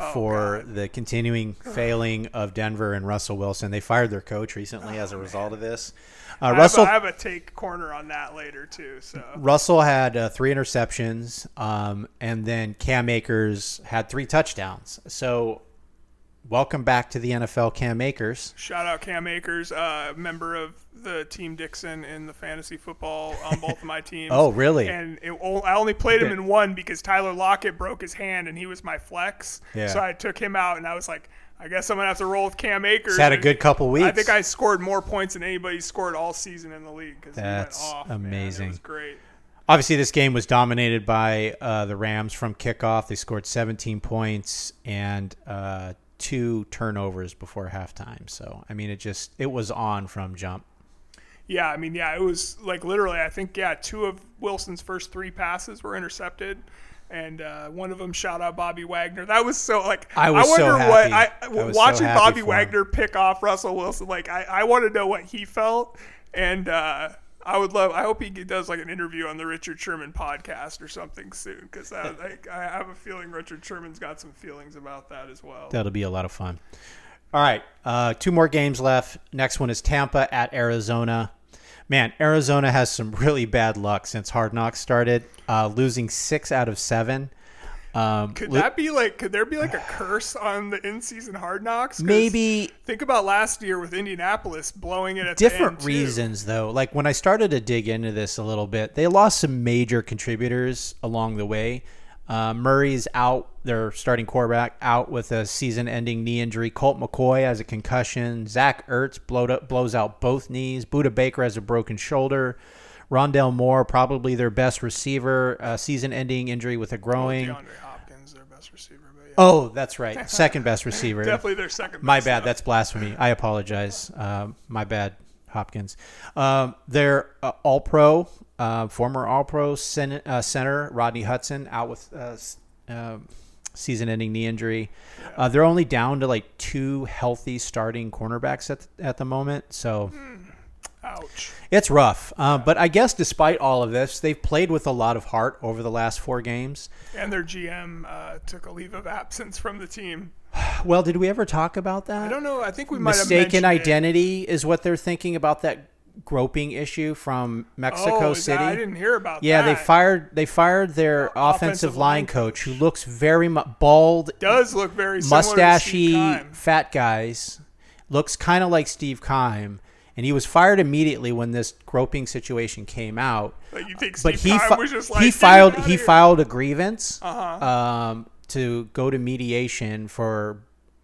Oh, for the continuing failing of Denver and Russell Wilson. They fired their coach recently oh, as a result of this. Uh, I have, Russell a, I have a take corner on that later too. So Russell had uh, three interceptions, um, and then Cam Akers had three touchdowns. So, welcome back to the NFL, Cam Akers. Shout out Cam Akers, uh, member of the Team Dixon in the fantasy football on both of my teams. Oh, really? And it, I only played him in one because Tyler Lockett broke his hand and he was my flex. Yeah. So I took him out and I was like, I guess I'm gonna have to roll with Cam Akers. He's had a good couple weeks. I think I scored more points than anybody scored all season in the league because he went That's off. man. amazing. It was great. Obviously, this game was dominated by uh, the Rams from kickoff. They scored 17 points and uh, two turnovers before halftime. So, I mean, it just it was on from jump. Yeah, I mean, yeah, it was like literally. I think yeah, two of Wilson's first three passes were intercepted, and uh, one of them shout out Bobby Wagner. That was so like I was so wonder what happy. I, I was so watching happy Bobby. Wagner pick off Russell Wilson. Like I, I want to know what he felt, and uh, I would love. I hope he does like an interview on the Richard Sherman podcast or something soon, because I, I, I have a feeling Richard Sherman's got some feelings about that as well. That'll be a lot of fun. All right, uh, two more games left. Next one is Tampa at Arizona. Man, Arizona has some really bad luck since Hard Knocks started, uh, losing six out of seven. Um, Could that be like? Could there be like a curse on the in-season Hard Knocks? maybe Think about last year with Indianapolis blowing it at the different end, too. reasons though like when i started to dig into this a little bit they lost some major contributors along the way uh, murray's out their starting quarterback out with a season-ending knee injury colt mccoy has a concussion zach ertz blowed up, blows out both knees budda baker has a broken shoulder rondale moore probably their best receiver uh, season-ending injury with a growing DeAndre Hopkins, their best receiver, yeah, oh that's right second best receiver definitely their second. my bad. That's blasphemy. I apologize. Um, my bad, Hopkins. Um, their uh, All Pro, uh, former All Pro cen- uh, center Rodney Hudson out with uh, um season-ending knee injury. Uh, they're only down to like two healthy starting cornerbacks at at the moment, so ouch. it's rough. Uh, but I guess despite all of this, they've played with a lot of heart over the last four games. And their GM uh, took a leave of absence from the team. Well, did we ever talk about that? I don't know. I think we might have mistaken identity is what they're thinking about that groping issue from Mexico Oh, City. I didn't hear about yeah, that. Yeah, they fired they fired their Offensive offensive, line line coach, who looks very mu- bald, Does look very similar to Steve mustachy, fat guys. Looks kind of like Steve Keim, and he was fired immediately when this groping situation came out. Like think But he fi- was just like he filed he here." filed a grievance Uh-huh. um, to go to mediation for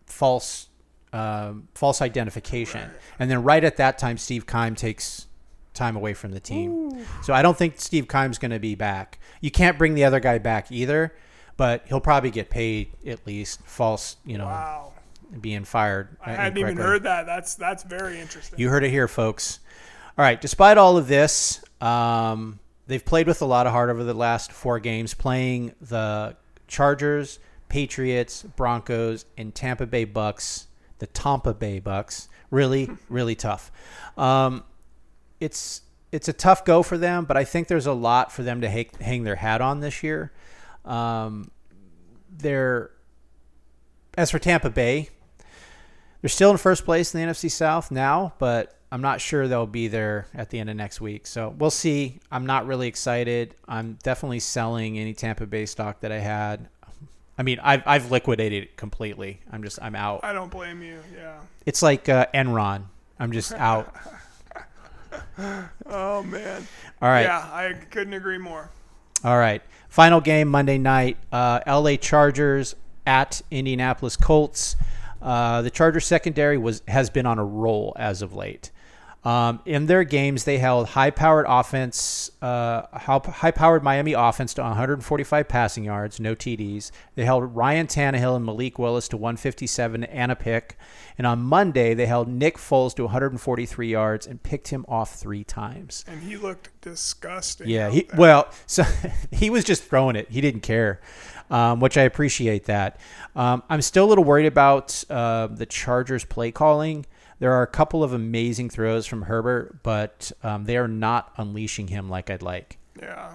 false um, false identification, and then right at that time, Steve Keim takes time away from the team. So I don't think Steve Keim's going to be back. You can't bring the other guy back either, but he'll probably get paid at least false, you know, Wow. being fired. I hadn't even heard that. That's that's very interesting. You heard it here, folks. All right. Despite all of this, um, they've played with a lot of heart over the last four games, playing the Chargers, Patriots, Broncos, and Tampa Bay Bucks. The Tampa Bay Bucks, really, really tough. Um, it's it's a tough go for them, but I think there's a lot for them to hang, hang their hat on this year. Um, they're as for Tampa Bay, they're still in first place in the NFC South now, but I'm not sure they'll be there at the end of next week. So we'll see. I'm not really excited. I'm definitely selling any Tampa Bay stock that I had. I mean, I've, I've liquidated it completely. I'm just, I'm out. I don't blame you. Yeah. It's like uh, Enron. I'm just out. Oh man. All right. Yeah, I couldn't agree more. All right. Final game Monday night. Uh, L.A. Chargers at Indianapolis Colts. Uh, the Chargers secondary was has been on a roll as of late. Um, in their games, they held high-powered offense, uh, high-powered Miami offense to 145 passing yards, no TDs. They held Ryan Tannehill and Malik Willis to 157 and a pick. And on Monday, they held Nick Foles to 143 yards and picked him off three times. And he looked disgusting. Yeah, he well, so he was just throwing it. He didn't care, um, which I appreciate that. Um, I'm still a little worried about uh, the Chargers' play calling. There are a couple of amazing throws from Herbert, but um, they are not unleashing him like I'd like. Yeah.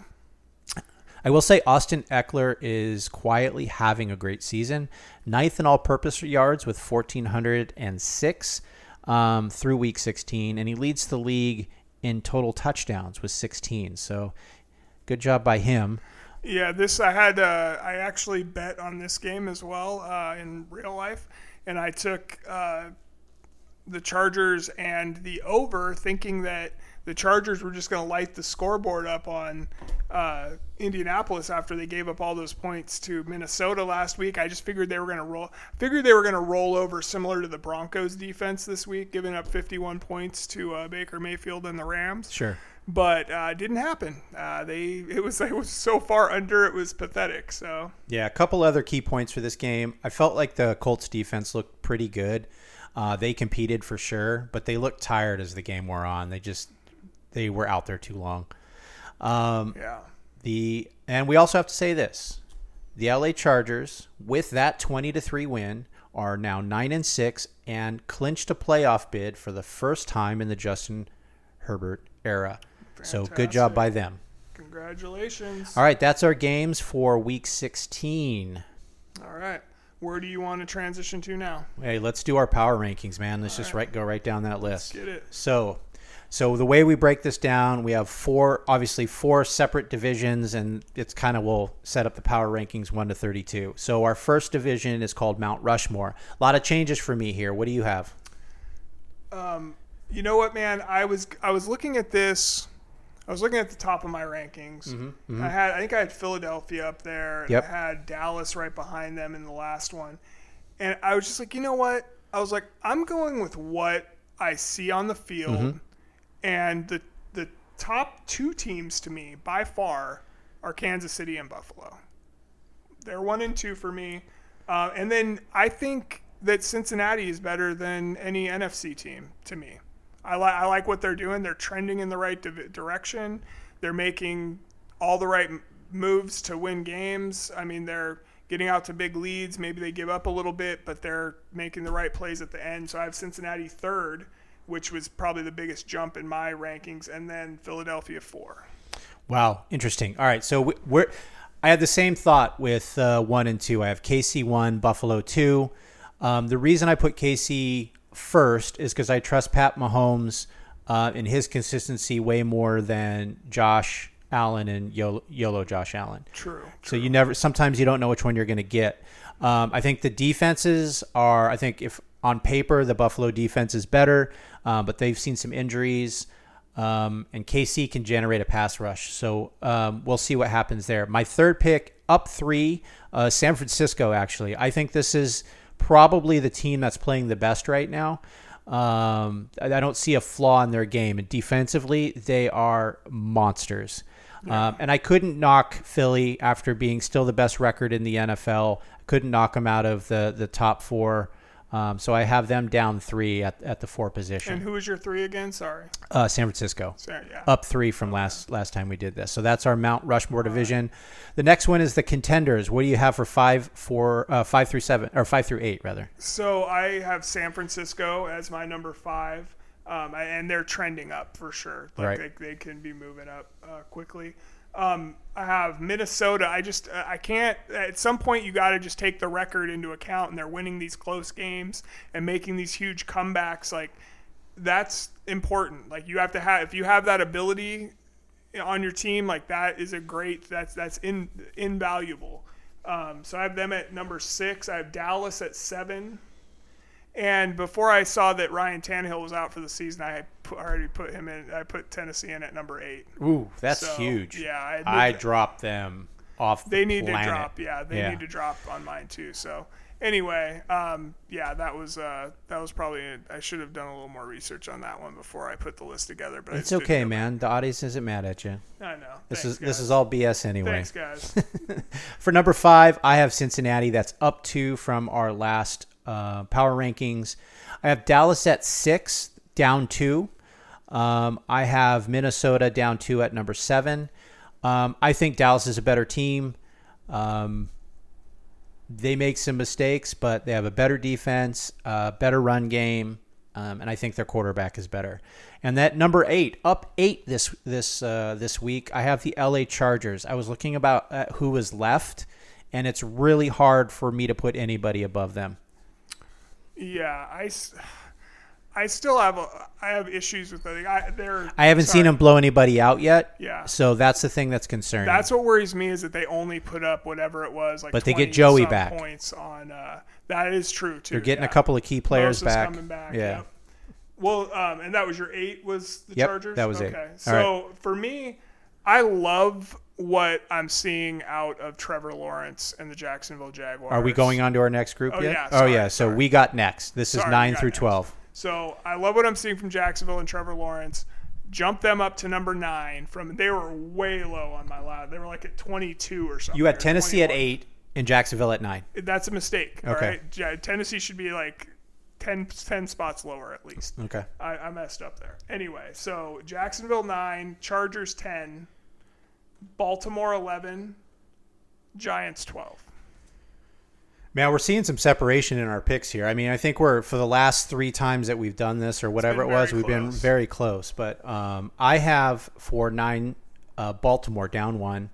I will say Austin Ekeler is quietly having a great season. Ninth in all-purpose yards with 1,406 um, through Week 16, and he leads the league in total touchdowns with 16. So, good job by him. Yeah, this I had. Uh, I actually bet on this game as well uh, in real life, and I took uh, the Chargers and the over, thinking that the Chargers were just going to light the scoreboard up on uh, Indianapolis after they gave up all those points to Minnesota last week. I just figured they were going to roll. Figured they were going to roll over, similar to the Broncos defense this week, giving up 51 points to uh, Baker Mayfield and the Rams Sure. but uh, didn't happen. Uh, they it was it was so far under it was pathetic. So Yeah, a couple other key points for this game. I felt like the Colts defense looked pretty good. Uh, they competed for sure, but they looked tired as the game wore on. They just they were out there too long. Um, yeah, the and we also have to say this: the LA Chargers, with that twenty to three win, are now nine and six and clinched a playoff bid for the first time in the Justin Herbert era. So good job by them. Congratulations. All right, that's our games for week 16. All right. Where do you want to transition to now? Hey, let's do our power rankings, man. Let's just right go right down that list. Get it. So, so the way we break this down, we have four, obviously four separate divisions, and it's kind of will set up the power rankings one to thirty-two. So our first division is called Mount Rushmore. A lot of changes for me here. What do you have? Um, you know what, man? I was I was looking at this. I was looking at the top of my rankings. Mm-hmm, mm-hmm. I had I think I had Philadelphia up there. Yep. I had Dallas right behind them in the last one, and I was just like, you know what? I was like, I'm going with what I see on the field, mm-hmm. and the the top two teams to me by far are Kansas City and Buffalo. They're one and two for me. Uh, and then I think that Cincinnati is better than any NFC team to me. I, li- I like what they're doing. They're trending in the right div- direction. They're making all the right moves to win games. I mean, they're getting out to big leads. Maybe they give up a little bit, but they're making the right plays at the end. So I have Cincinnati third, which was probably the biggest jump in my rankings, and then Philadelphia four. Wow, interesting. All right, so we- we're. I had the same thought with uh, one and two. I have KC one, Buffalo two. Um, the reason I put KC first is because I trust Pat Mahomes uh, in his consistency way more than Josh Allen and YOLO, YOLO Josh Allen. True. So you never. Sometimes you don't know which one you're going to get. Um, I think the defenses are. I think if on paper the Buffalo defense is better, um, but they've seen some injuries, um, and KC can generate a pass rush. So um, we'll see what happens there. My third pick, up three, uh, San Francisco. Actually, I think this is probably the team that's playing the best right now. Um, I I don't see a flaw in their game, and defensively they are monsters. Um, and I couldn't knock Philly after being still the best record in the NFL. I couldn't knock them out of the the top four. Um, so I have them down three at, at the four And position. who was your three again? Sorry. Uh, San Francisco Sorry. Yeah. up three from last last time we did this. So that's our Mount Rushmore division. The next one is the contenders. What do you have for five, four, uh, five through seven, or five through eight rather? So I have San Francisco as my number five, um, and they're trending up for sure. Like Right. they, they can be moving up uh, quickly. Um, I have Minnesota. I just uh, I can't. At some point, you got to just take the record into account, and they're winning these close games and making these huge comebacks. Like that's important. Like you have to have if you have that ability on your team, like that is a great. That's that's in invaluable. Um, so I have them at number six. I have Dallas at seven. And before I saw that Ryan Tannehill was out for the season, I put, already put him in. I put Tennessee in at number eight. Ooh, that's So, huge. yeah, I I, dropped them off. They the need planet. to drop. Yeah, they Yeah. need to drop on mine too. So anyway, um, yeah, that was uh, that was probably. I should have done a little more research on that one before I put the list together. But It's okay, man. The audience isn't mad at you. I know. This Thanks, is this is all BS anyway. Thanks, guys. For number five, I have Cincinnati. That's up two from our last uh, power rankings. I have Dallas at six, down two. Um, I have Minnesota down two at number seven. Um, I think Dallas is a better team. Um, they make some mistakes, but they have a better defense, uh, better run game, um, and I think their quarterback is better. And that number eight, up eight this this uh, this week, I have the LA Chargers. I was looking about uh, who was left, and it's really hard for me to put anybody above them. Yeah, I, I still have a, I have issues with I, they're I haven't seen sorry. them blow anybody out yet. Yeah. So that's the thing that's concerning. That's what worries me is that they only put up whatever it was, like. But they get Joey back. Points on uh, that is true too. They're getting yeah. a couple of key players back. back. Yeah. Yep. Well, um, and that was your eight was the Yep, Chargers. that was it. okay. All So for me, I love what I'm seeing out of Trevor Lawrence and the Jacksonville Jaguars. Are we going on to our next group Oh, yet? yeah, oh yeah. So sorry. we got next. This is Sorry, we nine through next. twelve. So I love what I'm seeing from Jacksonville and Trevor Lawrence. Jump them up to number nine. From they were way low on my lab. They were like at 22 or something. You had Tennessee at eight and Jacksonville at nine. That's a mistake. all Okay. right? Tennessee should be like 10, 10 spots lower at least. Okay. I, I messed up there. Anyway, so Jacksonville nine, Chargers ten, Baltimore eleven, Giants twelve. Man, we're seeing some separation in our picks here. I mean, I think we're for the last three times that we've done this or whatever it was, we've been very close. But um, I have for nine uh, Baltimore down one.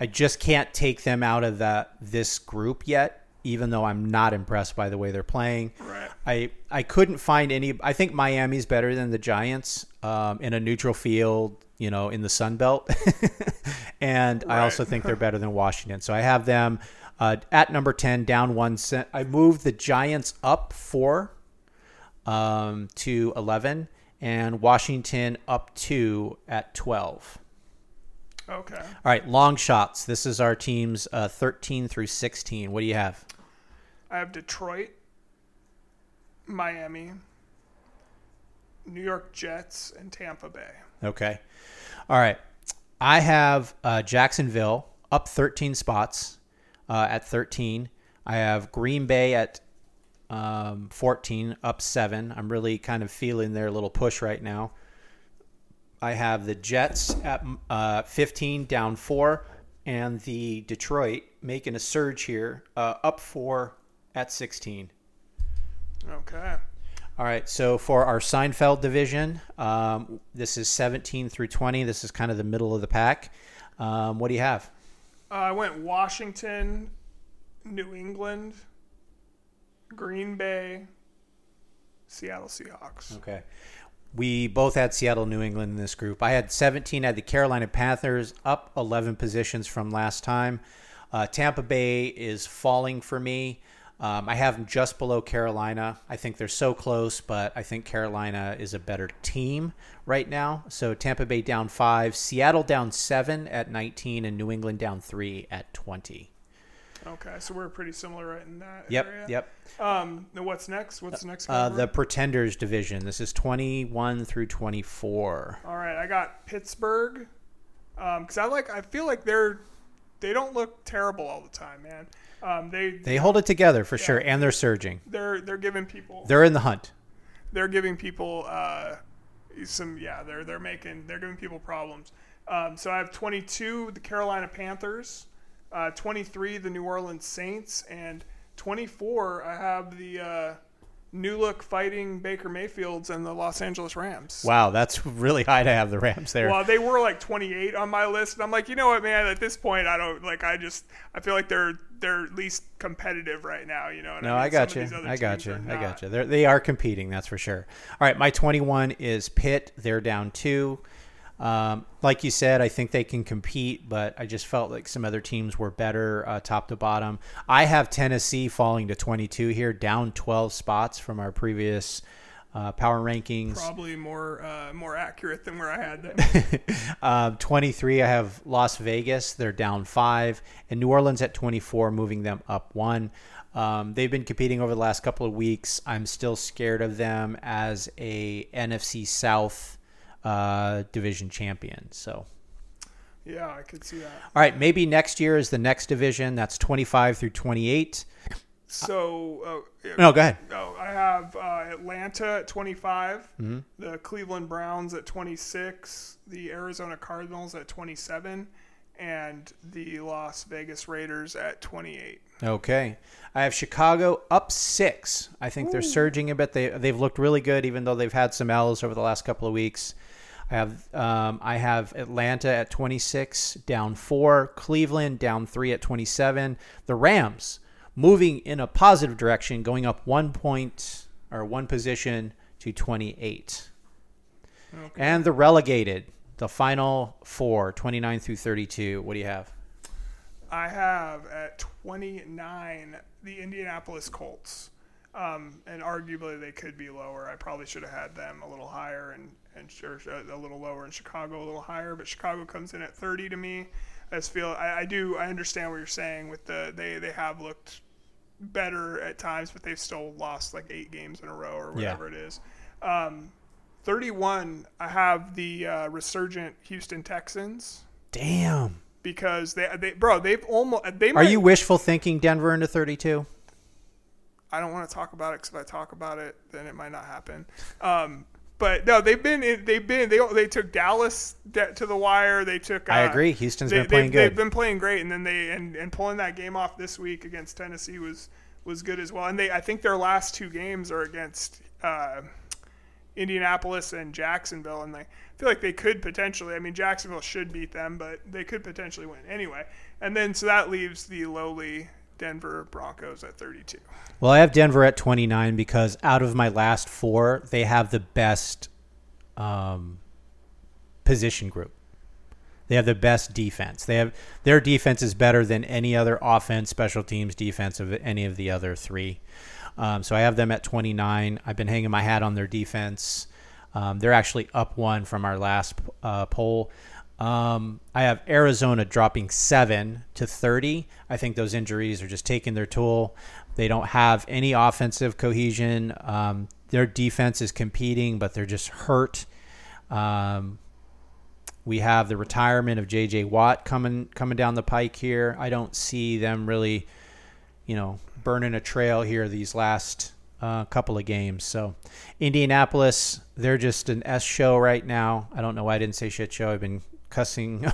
I just can't take them out of that this group yet, even though I'm not impressed by the way they're playing. Right. I I couldn't find any. I think Miami's better than the Giants um, in a neutral field, you know, in the Sun Belt, and I also think they're better than Washington. So I have them uh, at number ten, down one cent. I moved the Giants up four um, to eleven, and Washington up two at twelve. Okay. All right, long shots. This is our teams uh, thirteen through sixteen. What do you have? I have Detroit, Miami, New York Jets, and Tampa Bay. Okay. All right. I have uh, Jacksonville up 13 spots uh, at 13. I have Green Bay at um, 14, up seven. I'm really kind of feeling their little push right now. I have the Jets at uh, 15, down four, and the Detroit making a surge here, uh, up four at 16. Okay. All right, so for our Seinfeld division, um, this is 17 through 20. This is kind of the middle of the pack. Um, what do you have? Uh, I went Washington, New England, Green Bay, Seattle Seahawks. Okay. We both had Seattle, New England in this group. I had 17. I had the Carolina Panthers up 11 positions from last time. Uh, Tampa Bay is falling for me. Um, I have them just below Carolina. I think they're so close, but I think Carolina is a better team right now. So Tampa Bay down five, Seattle down seven at 19, and New England down three at 20. Okay, so we're pretty similar right in that Yep, area. yep. Um, what's next? What's the next? Uh, the Pretenders division. This is 21 through 24. All right, I got Pittsburgh. Um, because I like, I feel like they're, they don't look terrible all the time, man. Um, they They hold it together for sure, and they're surging. they're they're giving people They're in the hunt. they're giving people uh, some yeah they're they're making they're giving people problems. Um, so I have 22 the Carolina Panthers, uh, 23 the New Orleans Saints, and 24 I have the uh, new look fighting Baker Mayfields and the Los Angeles Rams. Wow, that's really high to have the Rams there. Well, they were like 28 on my list, and I'm like, you know what, man? At this point, I don't like. I just I feel like they're they're at least competitive right now. You know? what no, mean? I got you. of these other I got you. I got you. They're, they are competing, that's for sure. All right, my 21 is Pitt. They're down two. Um, like you said, I think they can compete, but I just felt like some other teams were better uh, top to bottom. I have Tennessee falling to 22 here, down 12 spots from our previous uh, power rankings. Probably more uh, more accurate than where I had them. Um, 23, I have Las Vegas. They're down five. And New Orleans at 24, moving them up one. Um, they've been competing over the last couple of weeks. I'm still scared of them as a NFC South uh, division champion. So, yeah, I could see that. all right, maybe next year is the next division. That's 25 through 28. So, uh, No, go ahead. oh, I have uh, Atlanta at 25, Mm-hmm. the Cleveland Browns at 26, the Arizona Cardinals at 27, and the Las Vegas Raiders at 28. Okay, I have Chicago up six. I think they're surging a bit. They they've looked really good, even though they've had some L's over the last couple of weeks. I have um, I have Atlanta at 26, down four. Cleveland down three at 27. The Rams moving in a positive direction, going up one point or one position to 28. Okay. And the relegated, the final four, 29 through 32. What do you have? I have at 29 the Indianapolis Colts. Um, and arguably they could be lower. I probably should have had them a little higher and, and or a little lower in Chicago, a little higher. But Chicago comes in at 30 to me. I just feel I, I do I understand what you're saying with the they they have looked better at times, but they've still lost like eight games in a row or Yeah. whatever it is. Um, 31, I have the uh, resurgent Houston Texans Damn. because they, they bro they've almost they Are you wishful thinking Denver into 32? I don't want to talk about it because if I talk about it, then it might not happen. Um, but no, they've been in, they've been they they took Dallas de- to the wire. They took. Uh, I agree. Houston's they, been playing they've, good. They've been playing great, and then they and, and pulling that game off this week against Tennessee was was good as well. And they, I think their last two games are against uh, Indianapolis and Jacksonville, and they feel like they could potentially. I mean, Jacksonville should beat them, but they could potentially win anyway. And then so that leaves the lowly Denver Broncos at 32. Well, I have Denver at 29 because out of my last four, they have the best um, position group. They have the best defense. They have their defense is better than any other offense, special teams, defense of any of the other three. Um, so I have them at 29. I've been hanging my hat on their defense. Um, they're actually up one from our last uh, poll. Um, I have Arizona dropping seven to 30. I think those injuries are just taking their toll. They don't have any offensive cohesion. Um, their defense is competing, but they're just hurt. Um, we have the retirement of J.J. Watt coming coming down the pike here. I don't see them really, you know, burning a trail here these last uh, couple of games. So, Indianapolis, they're just an S show right now. I don't know why I didn't say shit show. I've been cussing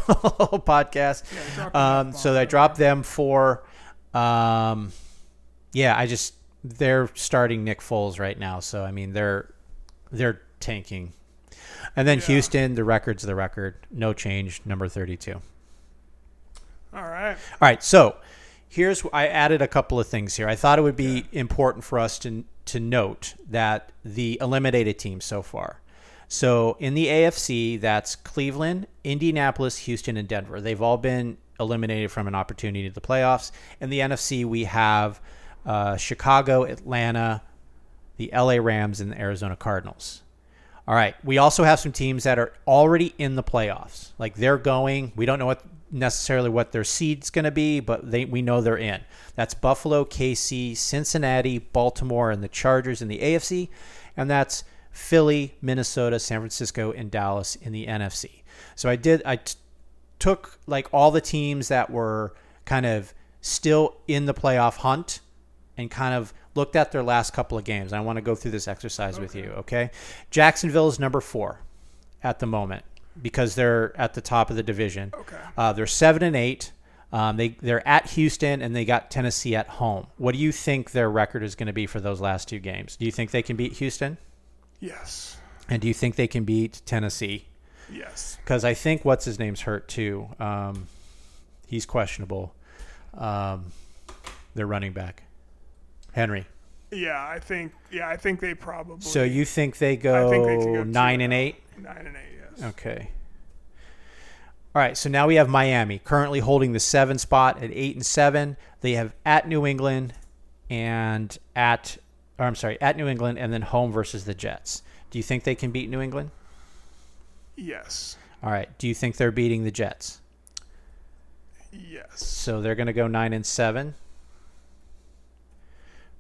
podcast. Yeah, um, so I dropped them for, um, yeah, I just they're starting Nick Foles right now. So I mean they're they're tanking. And then Yeah. Houston, the record's the record, no change, number thirty-two. All right. All right, so here's I added a couple of things here. I thought it would be important for us to to note that the eliminated teams so far. So in the AFC, that's Cleveland, Indianapolis, Houston, and Denver. They've all been eliminated from an opportunity to the playoffs. In the NFC, we have uh, Chicago, Atlanta, the LA Rams, and the Arizona Cardinals. All right. We also have some teams that are already in the playoffs. Like they're going. We don't know what necessarily what their seed's going to be, but they we know they're in. That's Buffalo, KC, Cincinnati, Baltimore, and the Chargers in the AFC, and that's Philly, Minnesota, San Francisco, and Dallas in the NFC. So I did I t- took like all the teams that were kind of still in the playoff hunt and kind of looked at their last couple of games. I want to go through this exercise with you, okay? Jacksonville is number four at the moment because they're at the top of the division. Okay. Uh, they're seven and eight. Um, they they're at Houston and they got Tennessee at home. What do you think their record is going to be for those last two games? Do you think they can beat Houston? Yes. And do you think they can beat Tennessee? Yes. Because I think what's his name's hurt too. Um, he's questionable. Um, their running back, Henry. Yeah, I think. Yeah, I think they probably. So you think they I go, think they go nine and oh. eight? Nine and eight. Yes. Okay. All right, so now we have Miami currently holding the seven spot at eight and seven. They have at New England and at, or I'm sorry, at New England and then home versus the Jets. Do you think they can beat New England? Yes. All right. Do you think they're beating the Jets? Yes. So they're going to go nine and seven.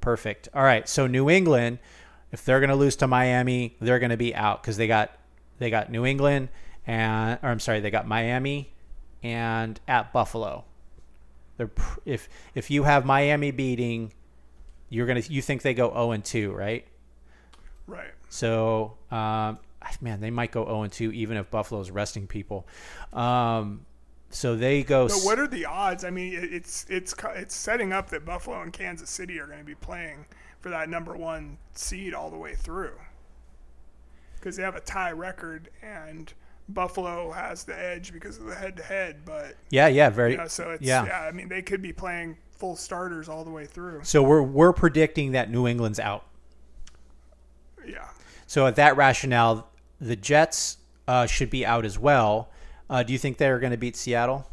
Perfect. All right. So New England, if they're going to lose to Miami, they're going to be out because they got they got New England and or I'm sorry, they got Miami and at Buffalo. They're if if you have Miami beating, you're gonna you think they go zero and two, right? Right. So, um, man, they might go 0 and 2 even if Buffalo's resting people. Um, so they go. So what are the odds? I mean, it's it's it's setting up that Buffalo and Kansas City are going to be playing for that number one seed all the way through, because they have a tie record and Buffalo has the edge because of the head-to-head. But yeah, yeah, very. you know, so it's yeah. yeah. I mean, they could be playing full starters all the way through. So we're we're predicting that New England's out. Yeah. So at that rationale, the Jets uh, should be out as well. Uh, do you think they're going to beat Seattle?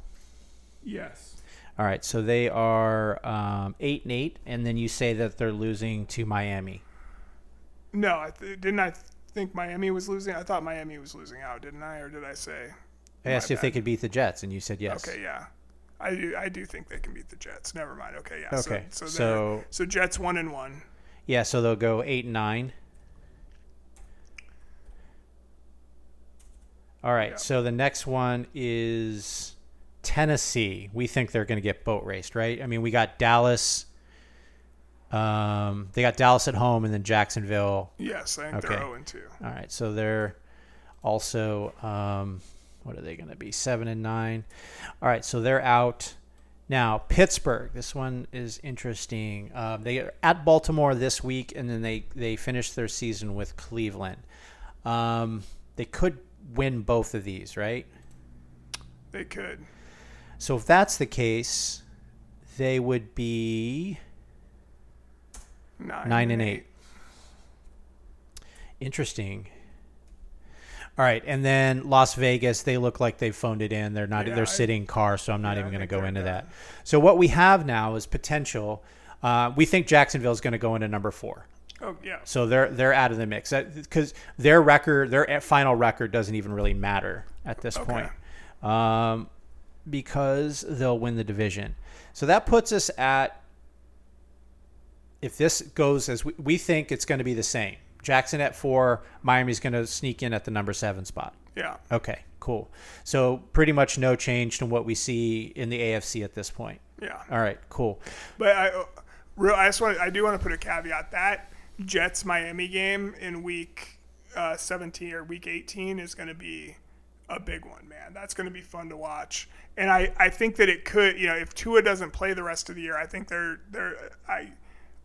Yes. All right, so they are um, eight and eight, and then you say that they're losing to Miami. No, I th- didn't. I think Miami was losing. I thought Miami was losing out, didn't I? Or did I say? I asked if they could beat the Jets, and you said yes. Okay, yeah. I do. I do think they can beat the Jets. Never mind. Okay, yeah. Okay, So, so, so- so Jets one and one. Yeah, so they'll go eight and nine. All right, Yeah. so the next one is Tennessee. We think they're going to get boat raced, right? I mean, we got Dallas. Um, they got Dallas at home, and then Jacksonville. Yes, I think Okay. they're zero and two. All right, so they're also um, what are they going to be? Seven and nine. All right, so they're out, Now Pittsburgh. This one is interesting. Um, they are at Baltimore this week, and then they they finish their season with Cleveland. Um, they could win both of these, right? They could. So if that's the case, they would be Nine, nine and eight. Interesting. All right, and then Las Vegas, they look like they've phoned it in. They're not. Yeah, they're I- sitting Carr, so I'm not yeah, even going to go into that. So what we have now is potential. Uh, we think Jacksonville is going to go into number four. Oh yeah. So they're they're out of the mix because their record, their final record, doesn't even really matter at this Okay. point, um, because they'll win the division. So that puts us at if this goes as we, we think it's going to be the same. Jackson at four, Miami's going to sneak in at the number seven spot. Yeah. Okay, cool. So pretty much no change to what we see in the AFC at this point. Yeah. All right, cool. But I, real, I just want, I do want to put a caveat that Jets Miami game in week uh, 17 or week 18 is going to be a big one, man. That's going to be fun to watch. And I, I think that it could, you know, if Tua doesn't play the rest of the year, I think they're, they're, I,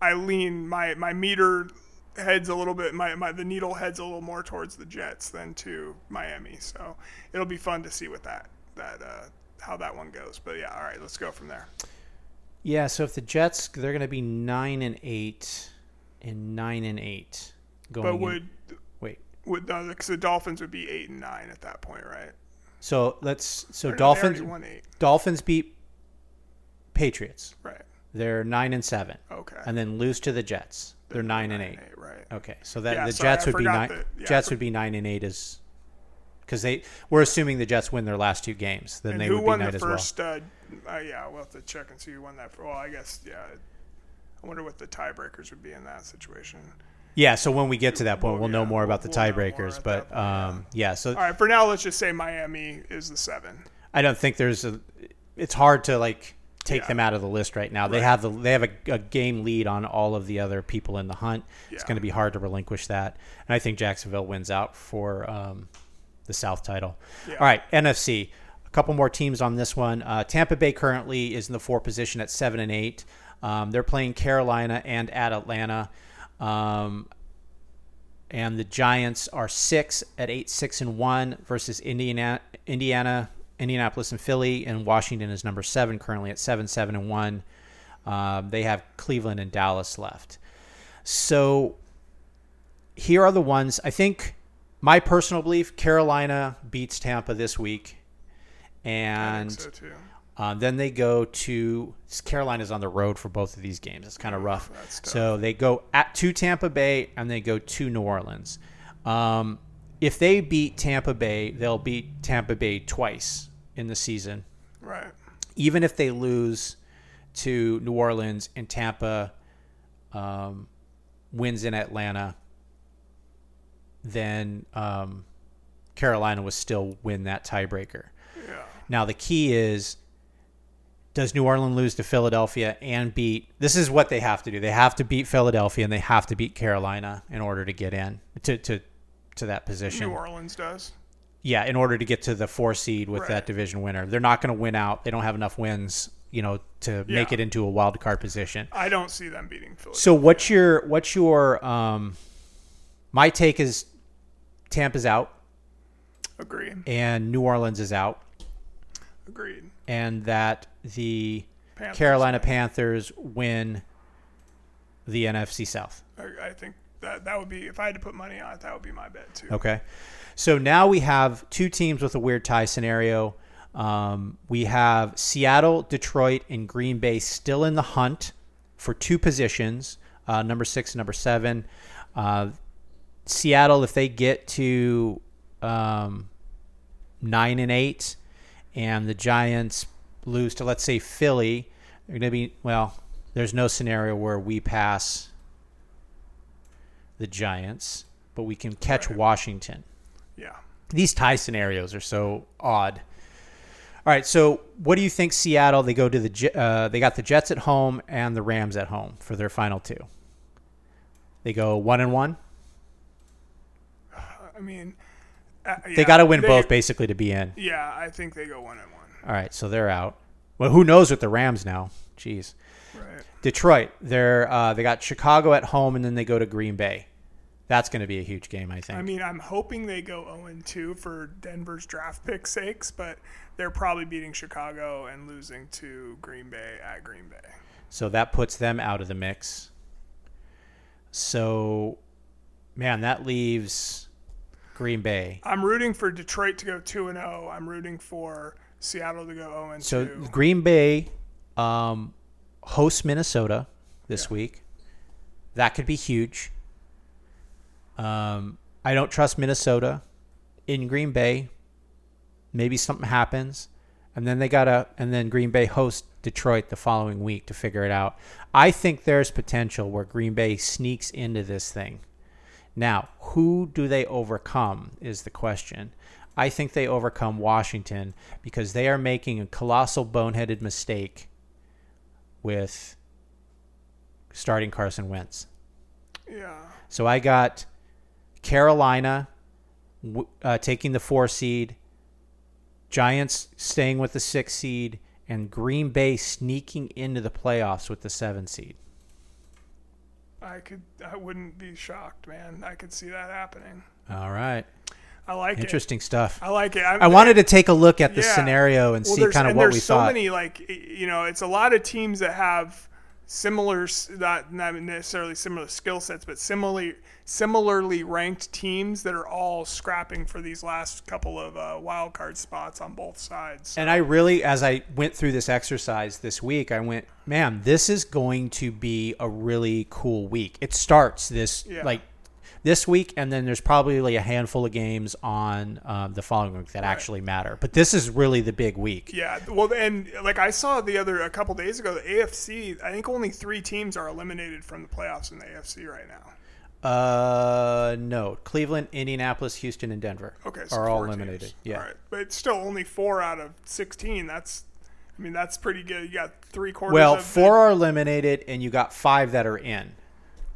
I lean my, my meter heads a little bit, my, my, the needle heads a little more towards the Jets than to Miami. So it'll be fun to see what that, that, uh, how that one goes. But yeah, all right, let's go from there. Yeah, so if the Jets, they're going to be nine and eight, and nine and eight. Going But in- would, wait? would uh, because the Dolphins would be eight and nine at that point, right? So let's so Or Dolphins Dolphins beat Patriots. right? They're nine and seven, Okay. and then lose to the Jets. They're nine and eight. right? Okay, so that Yeah, the sorry, Jets I would be nine. that- yeah, Jets for- would be nine and eight is because they we're assuming the Jets win their last two games. Then they who would be won nine the as well. first? Uh, uh, yeah, we'll have to check and see who won that. For, well, I guess yeah. I wonder what the tiebreakers would be in that situation. Yeah, so when we get to that point, Well, we'll know yeah, more we'll- about the we'll tiebreakers. But that point, yeah. um, yeah, so All right, for now, let's just say Miami is the seven. I don't think there's a. It's hard to like take Yeah. them out of the list right now. They have the they have a, a game lead on all of the other people in the hunt. It's going to be hard to relinquish that, and I think Jacksonville wins out for um, the South title. Yeah. All right, NFC. A couple more teams on this one. Uh, Tampa Bay currently is in the four position at seven and eight. Um, they're playing Carolina and at Atlanta. Um, and the Giants are six at eight, six and one versus Indiana, Indiana, Indianapolis, and Philly, and Washington is number seven currently at seven, seven and one. Um, they have Cleveland and Dallas left. So here are the ones. I think my personal belief: Carolina beats Tampa this week, and so too. uh, then they go to Carolina's on the road for both of these games. It's kind of rough. So they go at to Tampa Bay and they go to New Orleans. Um, if they beat Tampa Bay, they'll beat Tampa Bay twice in the season. Right. Even if they lose to New Orleans and Tampa um, wins in Atlanta, then um, Carolina will still win that tiebreaker. Yeah. Now the key is does New Orleans lose to Philadelphia and beat this is what they have to do. They have to beat Philadelphia and they have to beat Carolina in order to get in to to, to that position. New Orleans does. Yeah, in order to get to the four seed with Right. that division winner. They're not going to win out. They don't have enough wins, you know, to make it into a wild card position. I don't see them beating Philadelphia. So what's your what's your um my take is Tampa's out Agreed. and New Orleans is out Agreed. and that the Panthers. Carolina Panthers win the NFC South. I, I think that that would be if I had to put money on it, that would be my bet too. Okay. So now we have two teams with a weird tie scenario. Um, we have Seattle, Detroit, and Green Bay still in the hunt for two positions, uh, number six and number seven. Uh, Seattle, if they get to um, nine and eight, and the Giants lose to let's say Philly, they're going to be well. There's no scenario where we pass the Giants, but we can catch Right. Washington. Yeah. These tie scenarios are so odd. All right, so what do you think? Seattle they go to the uh, they got the Jets at home and the Rams at home for their final two. They go one and one. I mean, uh, They got to win they- both basically to be in. Yeah, I think they go one and one. All right, so they're out. Well, who knows with the Rams now? Jeez. Detroit, they're uh, they got Chicago at home, and then they go to Green Bay. That's going to be a huge game, I think. I mean, I'm hoping they go 0 2 for Denver's draft pick sakes, but they're probably beating Chicago and losing to Green Bay at Green Bay. so that puts them out of the mix. So, man, that leaves Green Bay. I'm rooting for Detroit to go 2 and 0. I'm rooting for Seattle to go 0 and So Green Bay um, hosts Minnesota this week. That could be huge. Um, I don't trust Minnesota in Green Bay. Maybe something happens, and then they gotta, and then Green Bay hosts Detroit the following week to figure it out. I think there's potential where Green Bay sneaks into this thing. Now, who do they overcome is the question. I think they overcome Washington because they are making a colossal boneheaded mistake with starting Carson Wentz. Yeah. So I got Carolina uh, taking the four seed, Giants staying with the six seed, and Green Bay sneaking into the playoffs with the seven seed. I could I wouldn't be shocked, man. I could see that happening. All right. I like it. Interesting stuff. I like it. I'm, I wanted to take a look at the Yeah. scenario and well, see there's- kind of what there's we so thought. many like you know, it's a lot of teams that have similar not not necessarily similar skill sets, but similarly similarly ranked teams that are all scrapping for these last couple of uh, wild card spots on both sides. And I really, as I went through this exercise this week, I went, man, this is going to be a really cool week. It starts this Yeah. like this week, and then there's probably like a handful of games on um, the following week that actually matter. But this is really the big week. Yeah, well, and like I saw the other a couple days ago, the AFC. I think only three teams are eliminated from the playoffs in the AFC right now. Uh, no, Cleveland, Indianapolis, Houston, and Denver Okay, so are all eliminated. teams. Yeah. All right. but it's still only four out of sixteen. That's, I mean, that's pretty good. You got three quarters. Well, the- four are eliminated, and you got five that are in.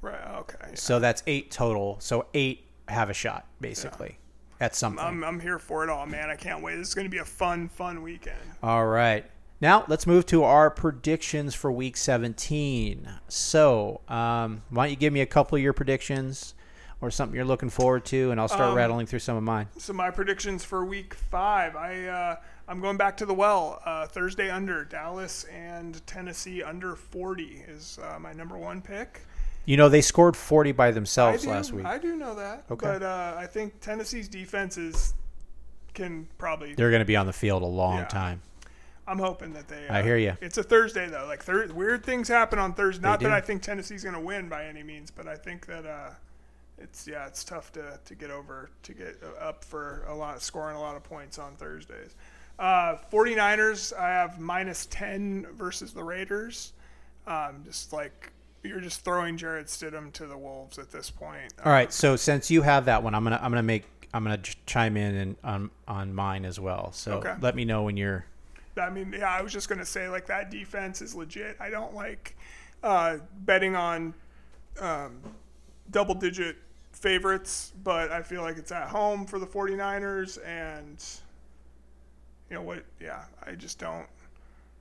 Right. Okay. So that's eight total. So eight have a shot, basically, at something. I'm, I'm here for it all, man. I can't wait. This is going to be a fun, fun weekend. All right. Now let's move to our predictions for Week 17. So, um, why don't you give me a couple of your predictions or something you're looking forward to, and I'll start Um, rattling through some of mine. So my predictions for Week Five, I uh, I'm going back to the well. Uh, Thursday under Dallas and Tennessee under 40 is uh, my number one pick. You know they scored 40 by themselves do, last week. I do know that. Okay. But uh, I think Tennessee's defenses can probably. They're going to be on the field a long Yeah. time. I'm hoping that they. Uh, I hear you. It's a Thursday though. Like thir- weird things happen on Thursday. Not that I think Tennessee's going to win by any means, but I think that uh, it's yeah, it's tough to, to get over to get up for a lot, scoring a lot of points on Thursdays. Uh, 49ers, I have minus 10 versus the Raiders. Um, just like you're just throwing Jarrett Stidham to the wolves at this point. All right. So since you have that one, I'm gonna I'm gonna make I'm gonna ch- chime in and on on mine as well. So Okay. let me know when you're. I mean, yeah, I was just gonna say like that defense is legit. I don't like uh, betting on um, double digit favorites, but I feel like it's at home for the 49ers and you know what, yeah, I just don't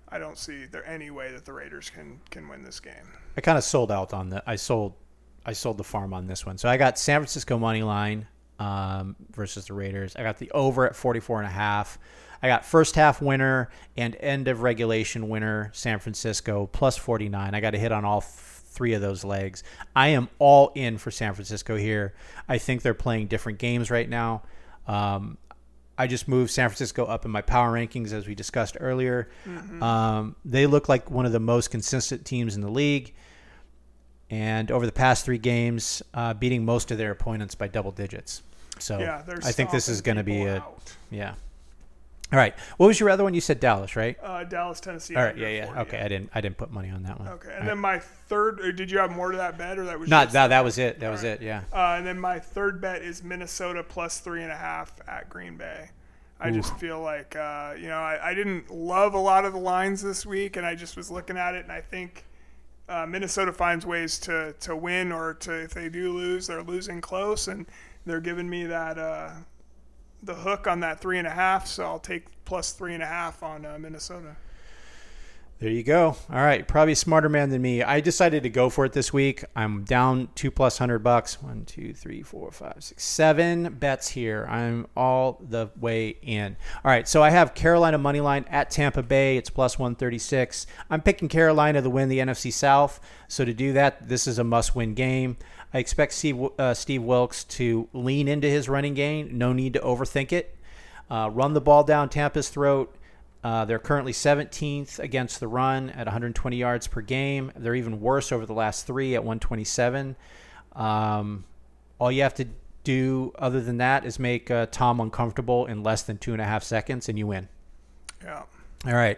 I don't see there any way that the Raiders can can win this game. I kind of sold out on the. I sold, I sold the farm on this one. So I got San Francisco money line um, versus the Raiders. I got the over at 44 and a half. I got first half winner and end of regulation winner San Francisco plus 49. I got to hit on all th- three of those legs. I am all in for San Francisco here. I think they're playing different games right now. Um, I just moved San Francisco up in my power rankings as we discussed earlier. Um, they look like one of the most consistent teams in the league, and over the past three games, uh, beating most of their opponents by double digits. So Yeah, I think this is going to be a out. yeah. All right, what was your other one? You said Dallas, right? uh, Dallas, Tennessee. All right, yeah, yeah. 40. Okay, I didn't I didn't put money on that one. Okay, All and right. then my third. Or did you have more to that bet, or that was not just that that was it. That was it. Yeah. Uh, and then my third bet is Minnesota plus three and a half at Green Bay. I just feel like, uh, you know, I, I didn't love a lot of the lines this week, and I just was looking at it, and I think uh, Minnesota finds ways to, to win, or to if they do lose, they're losing close, and they're giving me that uh, the hook on that three and a half, so I'll take plus three and a half on uh, Minnesota. There you go. All right, probably a smarter man than me. I decided to go for it this week. I'm down two plus hundred bucks. One, two, three, four, five, six, seven bets here. I'm all the way in. All right, so I have Carolina money line at Tampa Bay. It's plus one thirty six. I'm picking Carolina to win the NFC South. So to do that, this is a must win game. I expect Steve, uh, Steve Wilks to lean into his running game. No need to overthink it. Uh, run the ball down Tampa's throat uh, they're currently 17th against the run at 120 yards per game. They're even worse over the last three at 127. Um, all you have to do other than that is make uh, Tom uncomfortable in less than two and a half seconds, and you win. Yeah. All right.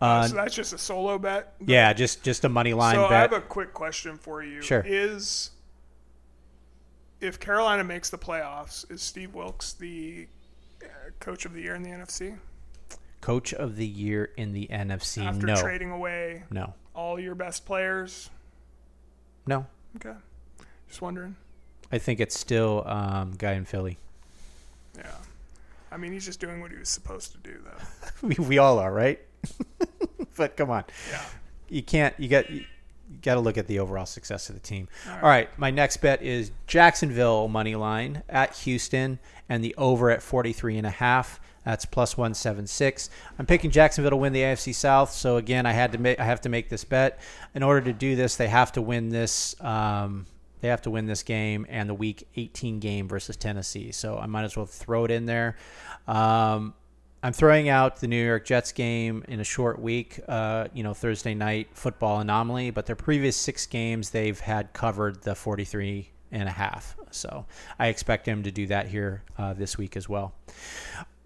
Uh, so that's just a solo bet. Yeah, just just a money line so bet. I have a quick question for you. Sure. Is if Carolina makes the playoffs, is Steve Wilks the uh, coach of the year in the NFC? Coach of the year in the NFC. After no. trading away no. all your best players. No. Okay. Just wondering. I think it's still um, guy in Philly. Yeah. I mean, he's just doing what he was supposed to do, though. we, we all are, right? but come on. Yeah. You can't. You got. You got to look at the overall success of the team. All right. all right. My next bet is Jacksonville money line at Houston and the over at 43 and a half. That's plus 176. I'm picking Jacksonville to win the AFC South. So again, I had to make I have to make this bet. In order to do this, they have to win this. Um, they have to win this game and the Week 18 game versus Tennessee. So I might as well throw it in there. Um, I'm throwing out the New York Jets game in a short week, uh, you know, Thursday night football anomaly, but their previous six games, they've had covered the 43 and a half. So I expect him to do that here uh, this week as well.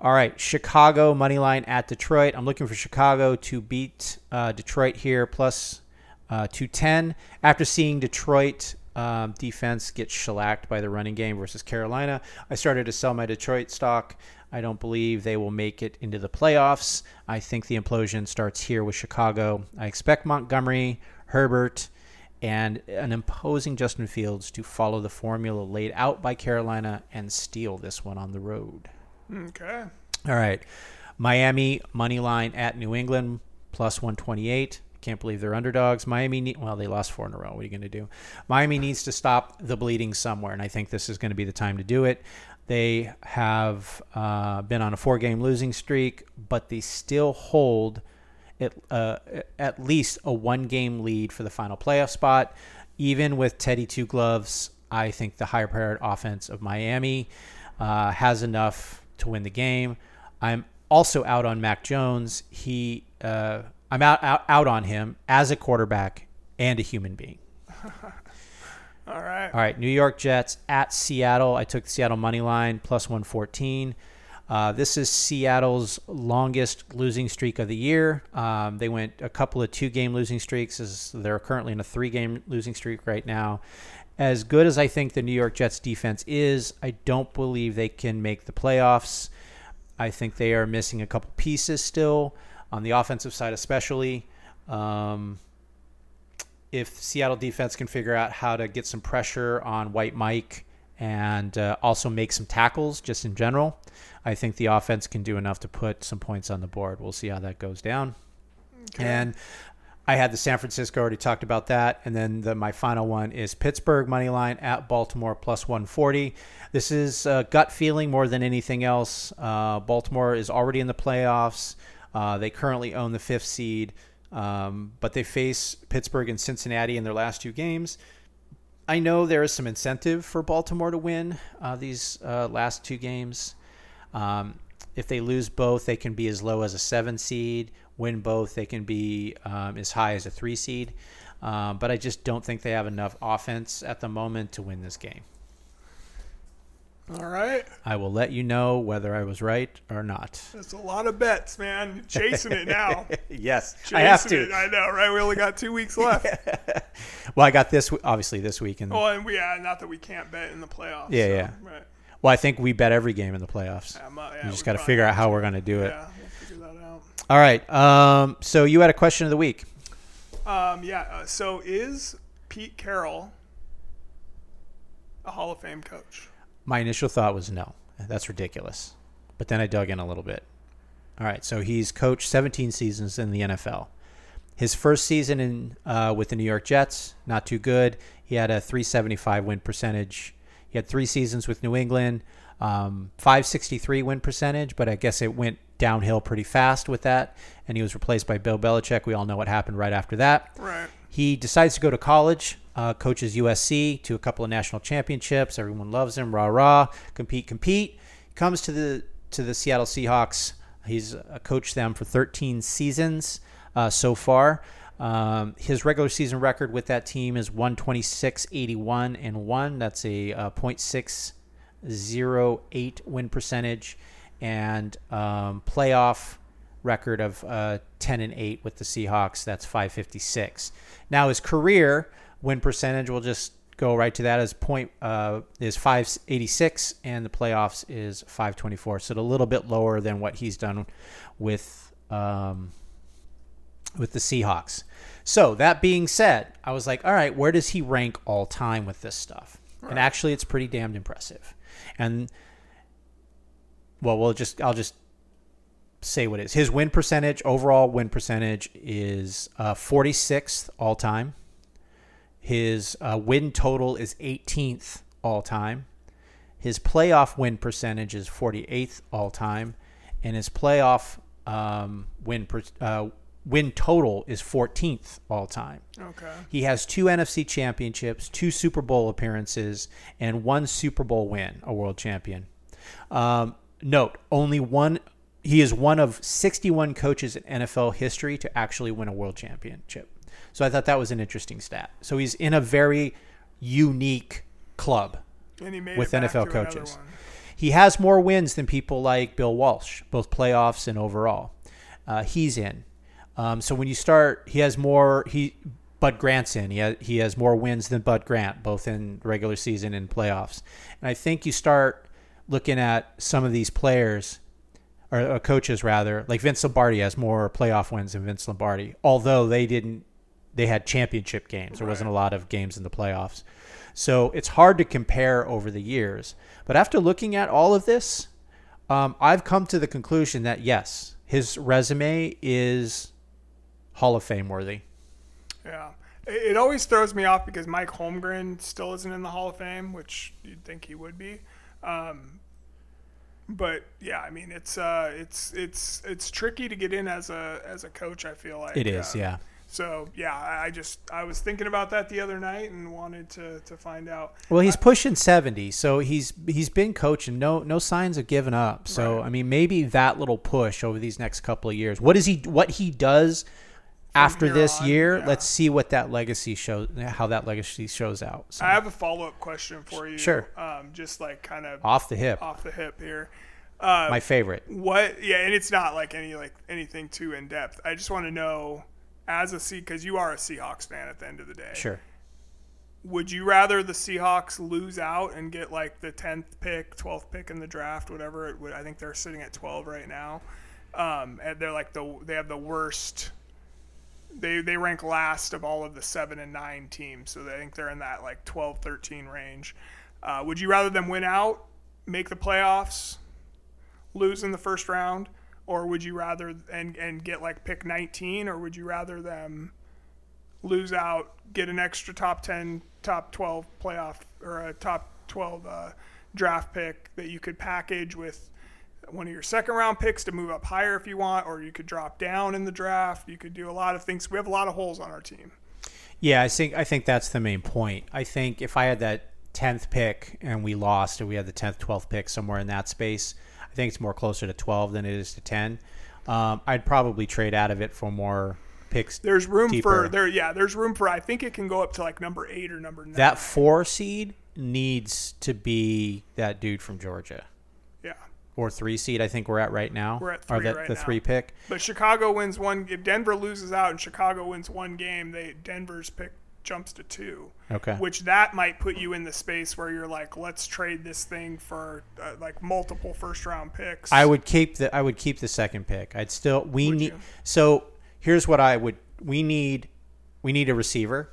All right, Chicago money line at Detroit. I'm looking for Chicago to beat uh, Detroit here plus uh, 210. After seeing Detroit um, defense get shellacked by the running game versus Carolina, I started to sell my Detroit stock. I don't believe they will make it into the playoffs. I think the implosion starts here with Chicago. I expect Montgomery, Herbert, and an imposing Justin Fields to follow the formula laid out by Carolina and steal this one on the road. Okay. All right. Miami money line at New England plus 128. Can't believe they're underdogs. Miami, need, well, they lost four in a row. What are you going to do? Miami needs to stop the bleeding somewhere, and I think this is going to be the time to do it. They have uh, been on a four-game losing streak, but they still hold at, uh, at least a one-game lead for the final playoff spot. Even with Teddy Two Gloves, I think the higher-powered offense of Miami uh, has enough to win the game. I'm also out on Mac Jones. He, uh, I'm out, out out on him as a quarterback and a human being. All right. All right. New York Jets at Seattle. I took the Seattle money line plus 114. Uh, this is Seattle's longest losing streak of the year. Um, they went a couple of two game losing streaks. As they're currently in a three game losing streak right now as good as I think the New York Jets defense is, I don't believe they can make the playoffs. I think they are missing a couple pieces still on the offensive side, especially. Um, if Seattle defense can figure out how to get some pressure on White Mike and uh, also make some tackles just in general, I think the offense can do enough to put some points on the board. We'll see how that goes down. Okay. And I had the San Francisco already talked about that, and then the, my final one is Pittsburgh money line at Baltimore plus 140. This is gut feeling more than anything else. Uh, Baltimore is already in the playoffs. Uh, they currently own the fifth seed, um, but they face Pittsburgh and Cincinnati in their last two games. I know there is some incentive for Baltimore to win uh, these uh, last two games. Um, if they lose both, they can be as low as a seven seed win both, they can be um, as high as a three seed. Um, but I just don't think they have enough offense at the moment to win this game. All right. I will let you know whether I was right or not. That's a lot of bets, man. Chasing it now. yes, Chasing I have to. It. I know, right? We only got two weeks left. well, I got this obviously this week. And oh, and we yeah, not that we can't bet in the playoffs. Yeah, so, yeah. Right. Well, I think we bet every game in the playoffs. Yeah, yeah, you just got to figure out how we're going to do it. Yeah, we'll figure that out. All right. Um, so you had a question of the week. Um, yeah. Uh, so is Pete Carroll a Hall of Fame coach? My initial thought was no. That's ridiculous. But then I dug in a little bit. All right. So he's coached 17 seasons in the NFL. His first season in uh, with the New York Jets, not too good. He had a 375 win percentage. He had three seasons with New England, um, 563 win percentage, but I guess it went downhill pretty fast with that. And he was replaced by Bill Belichick. We all know what happened right after that. Right. He decides to go to college, uh, coaches USC to a couple of national championships. Everyone loves him. Rah rah, compete, compete. Comes to the to the Seattle Seahawks. He's uh, coached them for 13 seasons uh, so far. Um, his regular season record with that team is 126, 81, and 1. That's a uh, 0.608 win percentage. And um, playoff record of uh, 10 and 8 with the Seahawks. That's 556. Now, his career win percentage, we'll just go right to that, is, point, uh, is 586, and the playoffs is 524. So a little bit lower than what he's done with. Um, with the Seahawks. So that being said, I was like, all right, where does he rank all time with this stuff? Right. And actually, it's pretty damned impressive. And well, we'll just I'll just say what it is. His win percentage, overall win percentage, is uh, 46th all time. His uh, win total is 18th all time. His playoff win percentage is 48th all time, and his playoff um, win per, uh, win total is 14th all time. Okay. He has two NFC championships, two Super Bowl appearances, and one Super Bowl win, a world champion. Um, note, only one. He is one of 61 coaches in NFL history to actually win a world championship. So I thought that was an interesting stat. So he's in a very unique club with NFL coaches. He has more wins than people like Bill Walsh, both playoffs and overall. Uh, he's in. Um, so when you start, he has more. He Bud Grant's in. He has, he has more wins than Bud Grant, both in regular season and playoffs. And I think you start looking at some of these players or, or coaches rather, like Vince Lombardi has more playoff wins than Vince Lombardi, although they didn't. They had championship games. There right. wasn't a lot of games in the playoffs. So it's hard to compare over the years. But after looking at all of this, um, I've come to the conclusion that yes, his resume is Hall of Fame worthy. Yeah. It always throws me off because Mike Holmgren still isn't in the Hall of Fame, which you'd think he would be. Um, but yeah, I mean it's uh, it's it's it's tricky to get in as a as a coach. I feel like it is. Uh, yeah. So yeah, I just I was thinking about that the other night and wanted to, to find out. Well, he's pushing seventy, so he's he's been coaching. No no signs of giving up. So right. I mean, maybe that little push over these next couple of years. What is he? What he does after this on, year, yeah. let's see what that legacy shows, how that legacy shows out. So. I have a follow up question for you. Sure. Um, just like kind of off the hip. Off the hip here. Uh, My favorite. What? Yeah, and it's not like any like anything too in depth. I just want to know, as a a C, because you are a Seahawks fan at the end of the day. Sure. Would you rather the Seahawks lose out and get like the tenth pick, twelfth pick in the draft, whatever it would? I think they're sitting at twelve right now. Um, and they're like the they have the worst they they rank last of all of the seven and nine teams, so I think they're in that like 12, 13 range. Uh, would you rather them win out, make the playoffs, lose in the first round, or would you rather and and get like pick 19, or would you rather them lose out, get an extra top 10, top 12 playoff or a top 12 uh, draft pick that you could package with one of your second round picks to move up higher if you want, or you could drop down in the draft. You could do a lot of things. We have a lot of holes on our team. Yeah, I think I think that's the main point. I think if I had that tenth pick and we lost, and we had the tenth, twelfth pick somewhere in that space, I think it's more closer to twelve than it is to ten. Um, I'd probably trade out of it for more picks. There's room deeper. for there. Yeah, there's room for. I think it can go up to like number eight or number nine. That four seed needs to be that dude from Georgia or three seed. I think we're at right now. We're at three or the, right the now. three pick. But Chicago wins one. If Denver loses out and Chicago wins one game, they Denver's pick jumps to two. Okay. Which that might put you in the space where you're like, let's trade this thing for uh, like multiple first round picks. I would keep the I would keep the second pick. I'd still we would need. You? So here's what I would. We need we need a receiver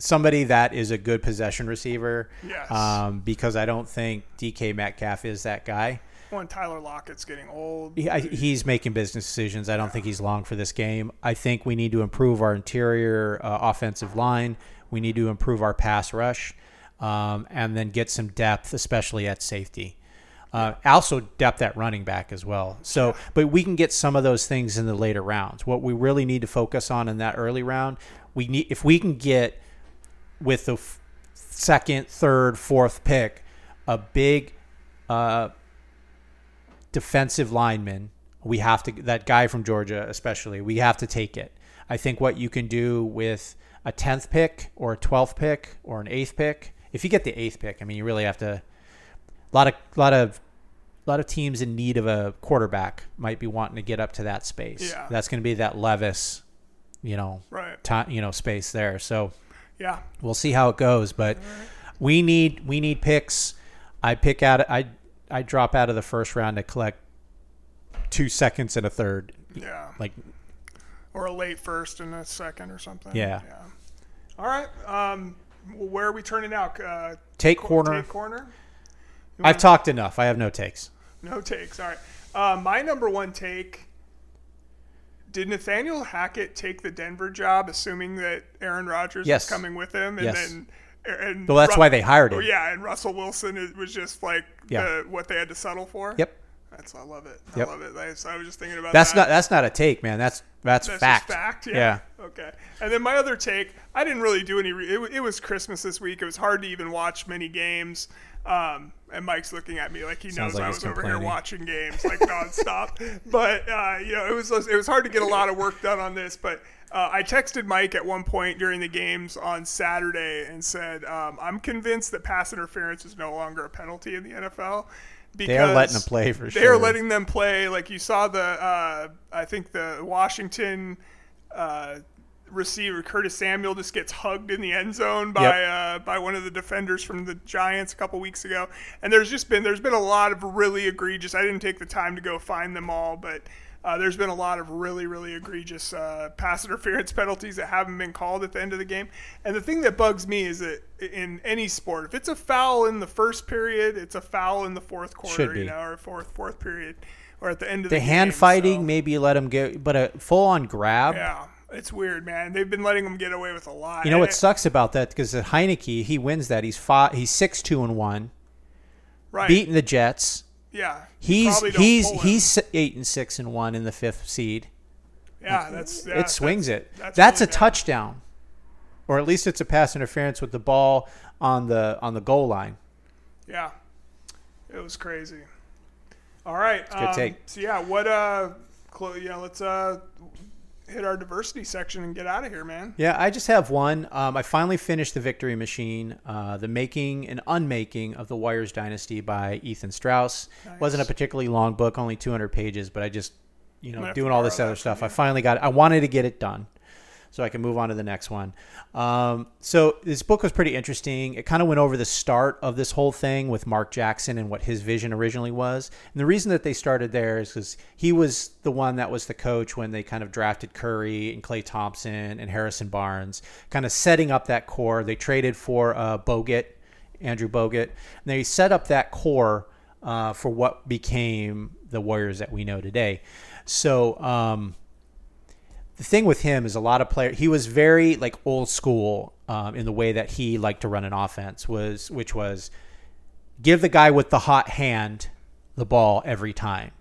somebody that is a good possession receiver. Yes. Um, because I don't think DK Metcalf is that guy. When Tyler Lockett's getting old. He, I, he's making business decisions. I don't think he's long for this game. I think we need to improve our interior uh, offensive line. We need to improve our pass rush, um, and then get some depth, especially at safety. Uh, also, depth at running back as well. So, but we can get some of those things in the later rounds. What we really need to focus on in that early round, we need if we can get with the f- second, third, fourth pick, a big uh, defensive lineman. We have to that guy from Georgia, especially. We have to take it. I think what you can do with a tenth pick or a twelfth pick or an eighth pick. If you get the eighth pick, I mean, you really have to. A lot of lot of a lot of teams in need of a quarterback might be wanting to get up to that space. Yeah. That's going to be that Levis, you know, Right. ti- you know, space there. So Yeah. we'll see how it goes. But we need we need picks. I pick out. I I drop out of the first round to collect two seconds and a third. Yeah. Like Or a late first and a second or something. Yeah. Yeah. All right. Um, where are we turning out? Uh, take co- corner. Take corner. I've talked enough. I have no takes. No takes. All right. Uh, my number one take. Did Nathaniel Hackett take the Denver job, assuming that Aaron Rodgers Yes. was coming with him, and Yes. then and Well, that's Ru- why they hired him. Yeah, and Russell Wilson is, was just like Yeah. the, what they had to settle for. Yep. That's I love it. I Yep. love it. I, so I was just thinking about That's that. not that's not a take, man. That's that's, That's fact. fact. Yeah. Yeah. Okay. And then my other take, I didn't really do any. Re- it, it was Christmas this week. It was hard to even watch many games. Um, and Mike's looking at me like he Sounds knows like I was over here watching games like nonstop. but uh, you know, it was it was hard to get a lot of work done on this. But uh, I texted Mike at one point during the games on Saturday and said, um, "I'm convinced that pass interference is no longer a penalty in the NFL." Because They are letting them play for sure. They are letting them play. Like you saw the, uh, I think the Washington uh, receiver Curtis Samuel just gets hugged in the end zone by Yep. uh, by one of the defenders from the Giants a couple weeks ago. And there's just been there's been a lot of really egregious. I didn't take the time to go find them all, but. Uh, there's been a lot of really, really egregious uh, pass interference penalties that haven't been called at the end of the game. And the thing that bugs me is that in any sport, if it's a foul in the first period, it's a foul in the fourth quarter, you know, or fourth fourth period, or at the end of The the, hand game, fighting, so- maybe you let them get, but a full on grab. yeah, it's weird, man. They've been letting them get away with a lot. You know what sucks about that? Because Heinicke, he wins that. He's five, He's six two and one, right? beating the Jets. yeah, He's he's he's eight and six and one in the fifth seed. yeah, that's yeah, it swings that's- it. That's, That's, really a bad. touchdown, or at least it's a pass interference with the ball on the on the goal line. Yeah, it was crazy. All right, good um, take. So yeah, what uh, you know, let's uh, hit our diversity section and get out of here, man. Yeah, I just have one. Um, I finally finished the Victory Machine, uh, the making and unmaking of the Warriors Dynasty by Ethan Strauss. wasn't a particularly long book, only 200 pages, but I just, you know, doing all this other stuff. I finally got. It. I wanted to get it done, so I can move on to the next one. Um, so this book was pretty interesting. It kind of went over the start of this whole thing with Mark Jackson and what his vision originally was. And the reason that they started there is because he was the one that was the coach when they kind of drafted Curry and Klay Thompson and Harrison Barnes, kind of setting up that core. They traded for uh, Bogut, Andrew Bogut, and they set up that core uh, for what became the Warriors that we know today. So. Um, the thing with him is a lot of players. He was very like old school um, in the way that he liked to run an offense. Was which was give the guy with the hot hand the ball every time.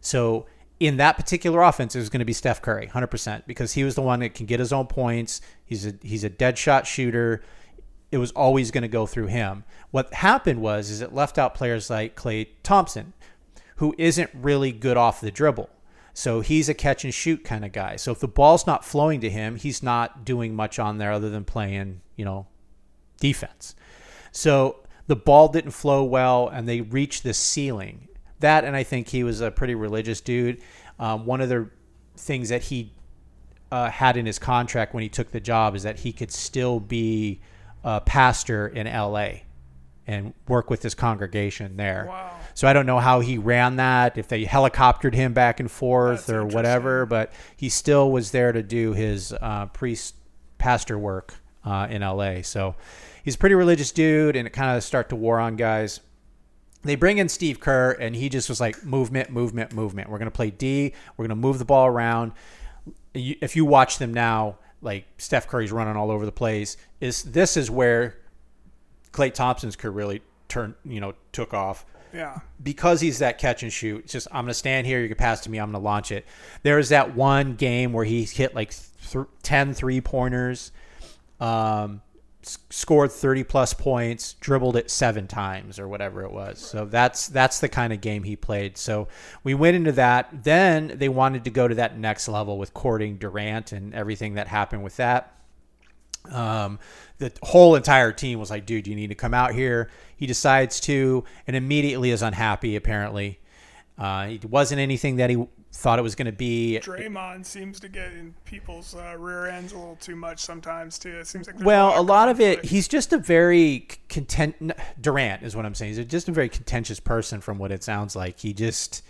So in that particular offense, it was going to be Steph Curry, hundred percent, because he was the one that can get his own points. He's a he's a dead shot shooter. It was always going to go through him. What happened was is it left out players like Klay Thompson, who isn't really good off the dribble. So he's a catch and shoot kind of guy. So if the ball's not flowing to him, he's not doing much on there other than playing, you know, defense. So the ball didn't flow well and they reached this ceiling. That and I think he was a pretty religious dude. Um, one of the things that he uh, had in his contract when he took the job is that he could still be a pastor in LA and work with his congregation there. Wow. So I don't know how he ran that, if they helicoptered him back and forth That's or whatever, but he still was there to do his uh, priest pastor work uh, in LA. So he's a pretty religious dude, and it kind of start to war on guys. they bring in Steve Kerr, and he just was like movement, movement, movement. We're going to play D. We're going to move the ball around. If you watch them now, like Steph Curry's running all over the place. Is this is where Klay Thompson's career really turned, you know, took off Yeah. because he's that catch and shoot. It's just I'm going to stand here. You can pass to me. I'm going to launch it. There was that one game where he hit like th- 10 three pointers, um, s- scored 30 plus points, dribbled it seven times or whatever it was. So that's that's the kind of game he played. So we went into that. Then they wanted to go to that next level with courting Durant and everything that happened with that um, the whole entire team was like, dude, you need to come out here. He decides to, and immediately is unhappy, apparently. Uh, it wasn't anything that he thought it was going to be. Draymond seems to get in people's uh, rear ends a little too much sometimes too. It seems like Well, a lot of it, he's just a very content. Durant is what I'm saying. He's just a very contentious person, from what it sounds like. He just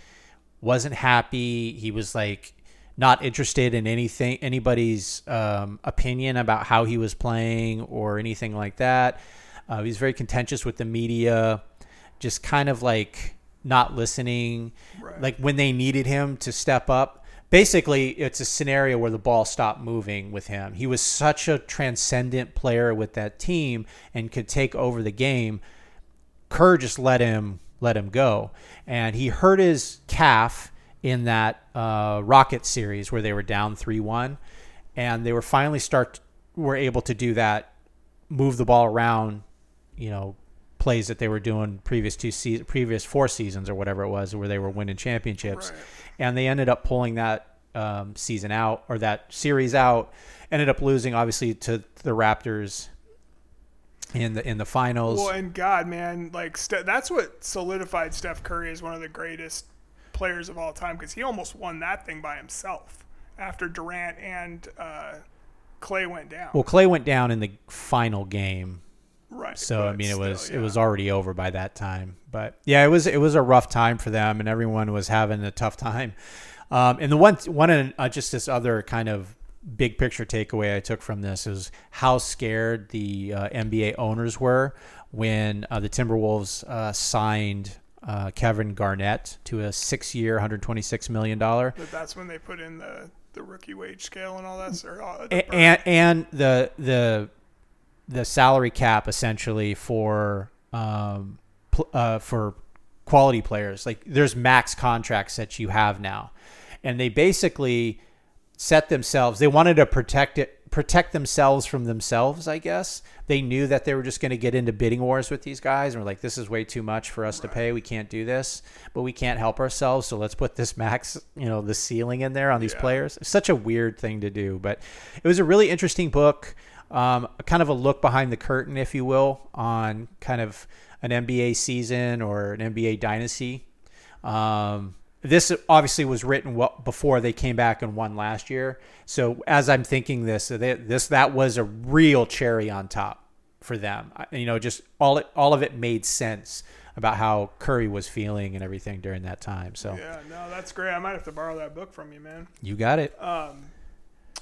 wasn't happy. He was like not interested in anything, anybody's um, opinion about how he was playing or anything like that. Uh, he's very contentious with the media, just kind of like not listening. Right. Like when they needed him to step up. Basically, it's a scenario where the ball stopped moving with him. He was such a transcendent player with that team and could take over the game. Kerr just let him let him go, and he hurt his calf in that uh, Rocket series where they were down three one, and they were finally start were able to do that, move the ball around, you know, plays that they were doing previous two se- previous four seasons or whatever it was where they were winning championships, Right. and they ended up pulling that um, season out or that series out. Ended up losing obviously to the Raptors in the in the finals. Well, and God, man, like Ste- that's what solidified Steph Curry as one of the greatest players of all time because he almost won that thing by himself after Durant and uh, Klay went down. Well, Klay went down in the final game, right. so I mean it still, was yeah. it was already over by that time. But yeah, it was it was a rough time for them, and everyone was having a tough time. Um, and the one one uh, just this other kind of big picture takeaway I took from this is how scared the uh, NBA owners were when uh, the Timberwolves uh, signed uh, Kevin Garnett to a six-year, 126 million dollar. But that's when they put in the the rookie wage scale and all that. Or, uh, the and and the the the salary cap essentially for um pl- uh, for quality players like there's max contracts that you have now and they basically set themselves they wanted to protect it protect themselves from themselves i guess. They knew that they were just going to get into bidding wars with these guys and were like this is way too much for us to pay. We can't do this. But we can't help ourselves so let's put this max you know the ceiling in there on these Yeah. players. It's such a weird thing to do but it was a really interesting book um, kind of a look behind the curtain if you will on kind of an nba season or an nba dynasty. Um, this obviously was written well before they came back and won last year. So as I'm thinking this, this that was a real cherry on top for them. You know, just all it, all of it made sense about how Curry was feeling and everything during that time. So yeah, no, that's great. I might have to borrow that book from you, man. you got it. Um,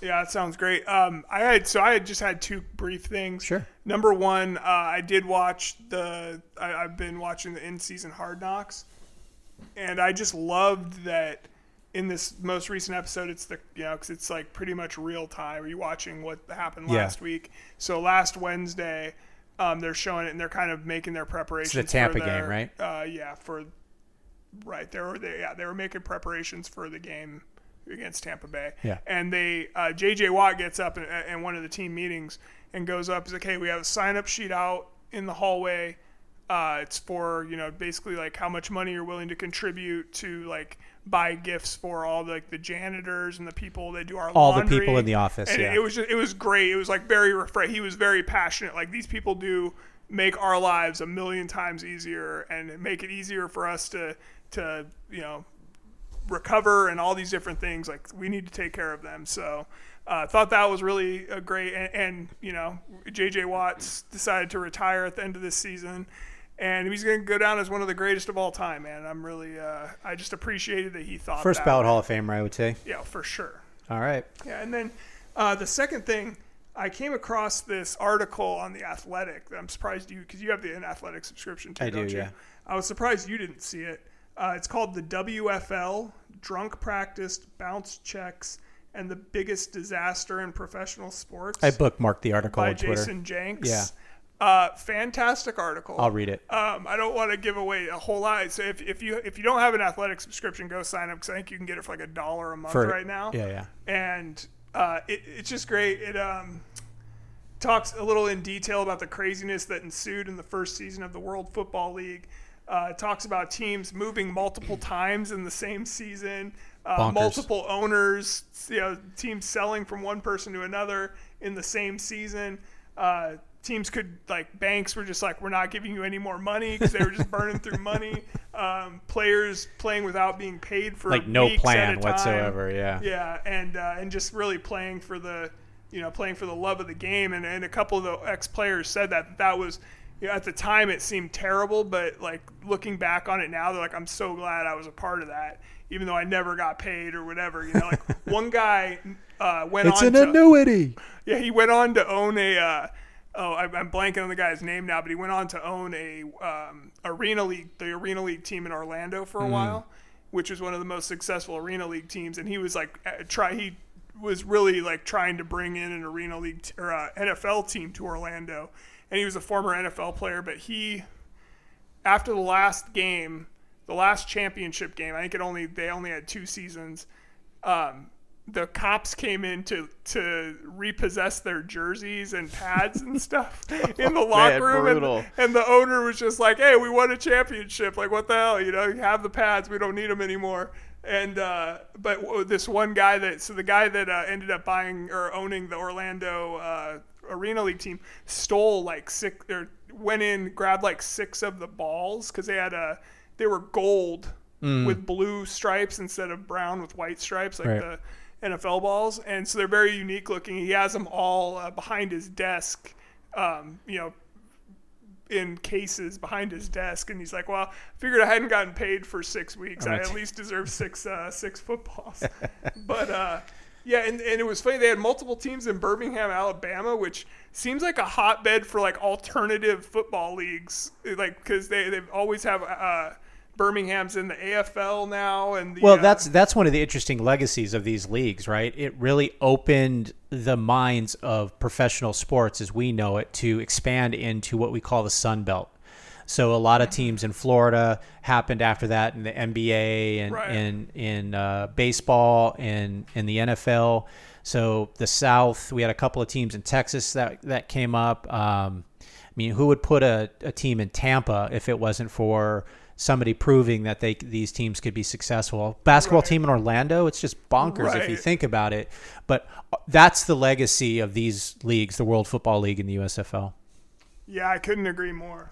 Yeah, that sounds great. Um, I had so I had just had two brief things. Sure. Number one, uh, I did watch the. I, I've been watching the in-season Hard Knocks, and I just loved that in this most recent episode. It's the you know because it's like pretty much real time. Are you watching what happened Yeah. last week? So last Wednesday, um, they're showing it and they're kind of making their preparations. For the Tampa for game, their- right? Uh, yeah, for right. They were they yeah they were making preparations for the game against Tampa Bay. Yeah. And they uh, J.J. Watt gets up in, in one of the team meetings and goes up. He's like, "Hey, we have a sign up sheet out in the hallway. Uh, it's for you know basically like how much money you're willing to contribute to like buy gifts for all like the janitors and the people that do our All the people in the office, And yeah. it was just it was great. It was like very refresh. He was very passionate. Like these people do make our lives a million times easier and make it easier for us to to you know recover and all these different things. Like we need to take care of them. So uh, thought that was really a great. And, and you know, J.J. Watts decided to retire at the end of this season. And he's going to go down as one of the greatest of all time, man. I'm really, uh, I just appreciated that he thought First that ballot. Hall of Famer, I would say. Yeah, for sure. All right. Yeah, and then uh, the second thing, I came across this article on the Athletic. that I'm surprised you because you have the an Athletic subscription too, I do, you? yeah. I was surprised you didn't see it. Uh, it's called the WFL Drunk Practice Bounce Checks and the Biggest Disaster in Professional Sports I bookmarked the article by on Twitter. Jason Jenks. Yeah. Uh, fantastic article. I'll read it. Um, I don't want to give away a whole lot. So if, if you if you don't have an athletic subscription, go sign up because I think you can get it for like a dollar a month For- right now. Yeah, yeah. And uh, it, it's just great. It um, talks a little in detail about the craziness that ensued in the first season of the World Football League. Uh, it talks about teams moving multiple times in the same season, uh, multiple owners, you know, teams selling from one person to another in the same season. Teams could like banks were just like we're not giving you any more money because they were just burning through money. Um, players playing without being paid for Like no weeks at plan a time. whatsoever. Yeah. Yeah, and uh, and just really playing for the you know playing for the love of the game, and, and a couple of the ex players said that that was. You know, at the time, it seemed terrible, but like looking back on it now, they're like, "I'm so glad I was a part of that, even though I never got paid or whatever." You know, like one guy uh, went It's on an to, annuity. yeah, he went on to own a. Uh, oh, I, I'm blanking on the guy's name now, but he went on to own a um, arena league, the arena league team in Orlando for a while, which was one of the most successful arena league teams. And he was like, try he was really like trying to bring in an arena league t- or uh, NFL team to Orlando. And he was a former NFL player, but he after the last game, the last championship game, I think it only they only had two seasons. Um, the cops came in to to repossess their jerseys and pads and stuff in the locker room, and, and the owner was just like, "Hey, we won a championship. Like, what the hell? You know, you have the pads. We don't need them anymore." And uh, but this one guy that so the guy that uh, ended up buying or owning the Orlando uh, Arena League team stole like six or went in grabbed like six of the balls because they had a they were gold with blue stripes instead of brown with white stripes like Right. the NFL balls, and so they're very unique looking. He has them all uh, behind his desk, um, you know, in cases behind his desk, and he's like, "Well, I figured I hadn't gotten paid for six weeks. I at least deserve six uh, six footballs." but uh, yeah, and, and it was funny. They had multiple teams in Birmingham, Alabama, which seems like a hotbed for like alternative football leagues, like because they they always have. Uh, Birmingham's in the AFL now, and the, Well, uh, that's that's one of the interesting legacies of these leagues, right? It really opened the minds of professional sports as we know it to expand into what we call the Sun Belt. So a lot of teams in Florida happened after that in the NBA and Right. in in uh, baseball and in the NFL. So the South, we had a couple of teams in Texas that that came up. Um, I mean, who would put a, a team in Tampa if it wasn't for somebody proving that they these teams could be successful? Basketball Right. team in Orlando, it's just bonkers if you think about it. But that's the legacy of these leagues, the World Football League and the USFL. yeah, I couldn't agree more.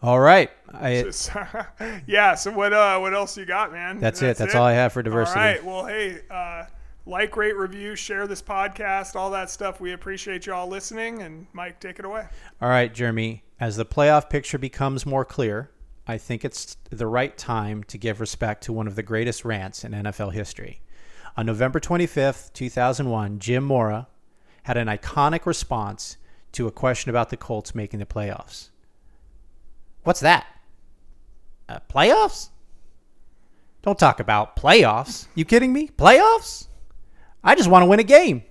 All right, I, Just- yeah. So what? Uh, what else you got, man? that's, it. That's all I have for diversity. All right. Well, hey, uh, like, rate, review, share this podcast, all that stuff. We appreciate you all listening. And Mike, take it away. All right, Jerimie. As the playoff picture becomes more clear, I think it's the right time to give respect to one of the greatest rants in NFL history. On November 25th, 2001, Jim Mora had an iconic response to a question about the Colts making the playoffs. What's that? Uh, playoffs? Don't talk about playoffs. You kidding me? Playoffs? I just want to win a game.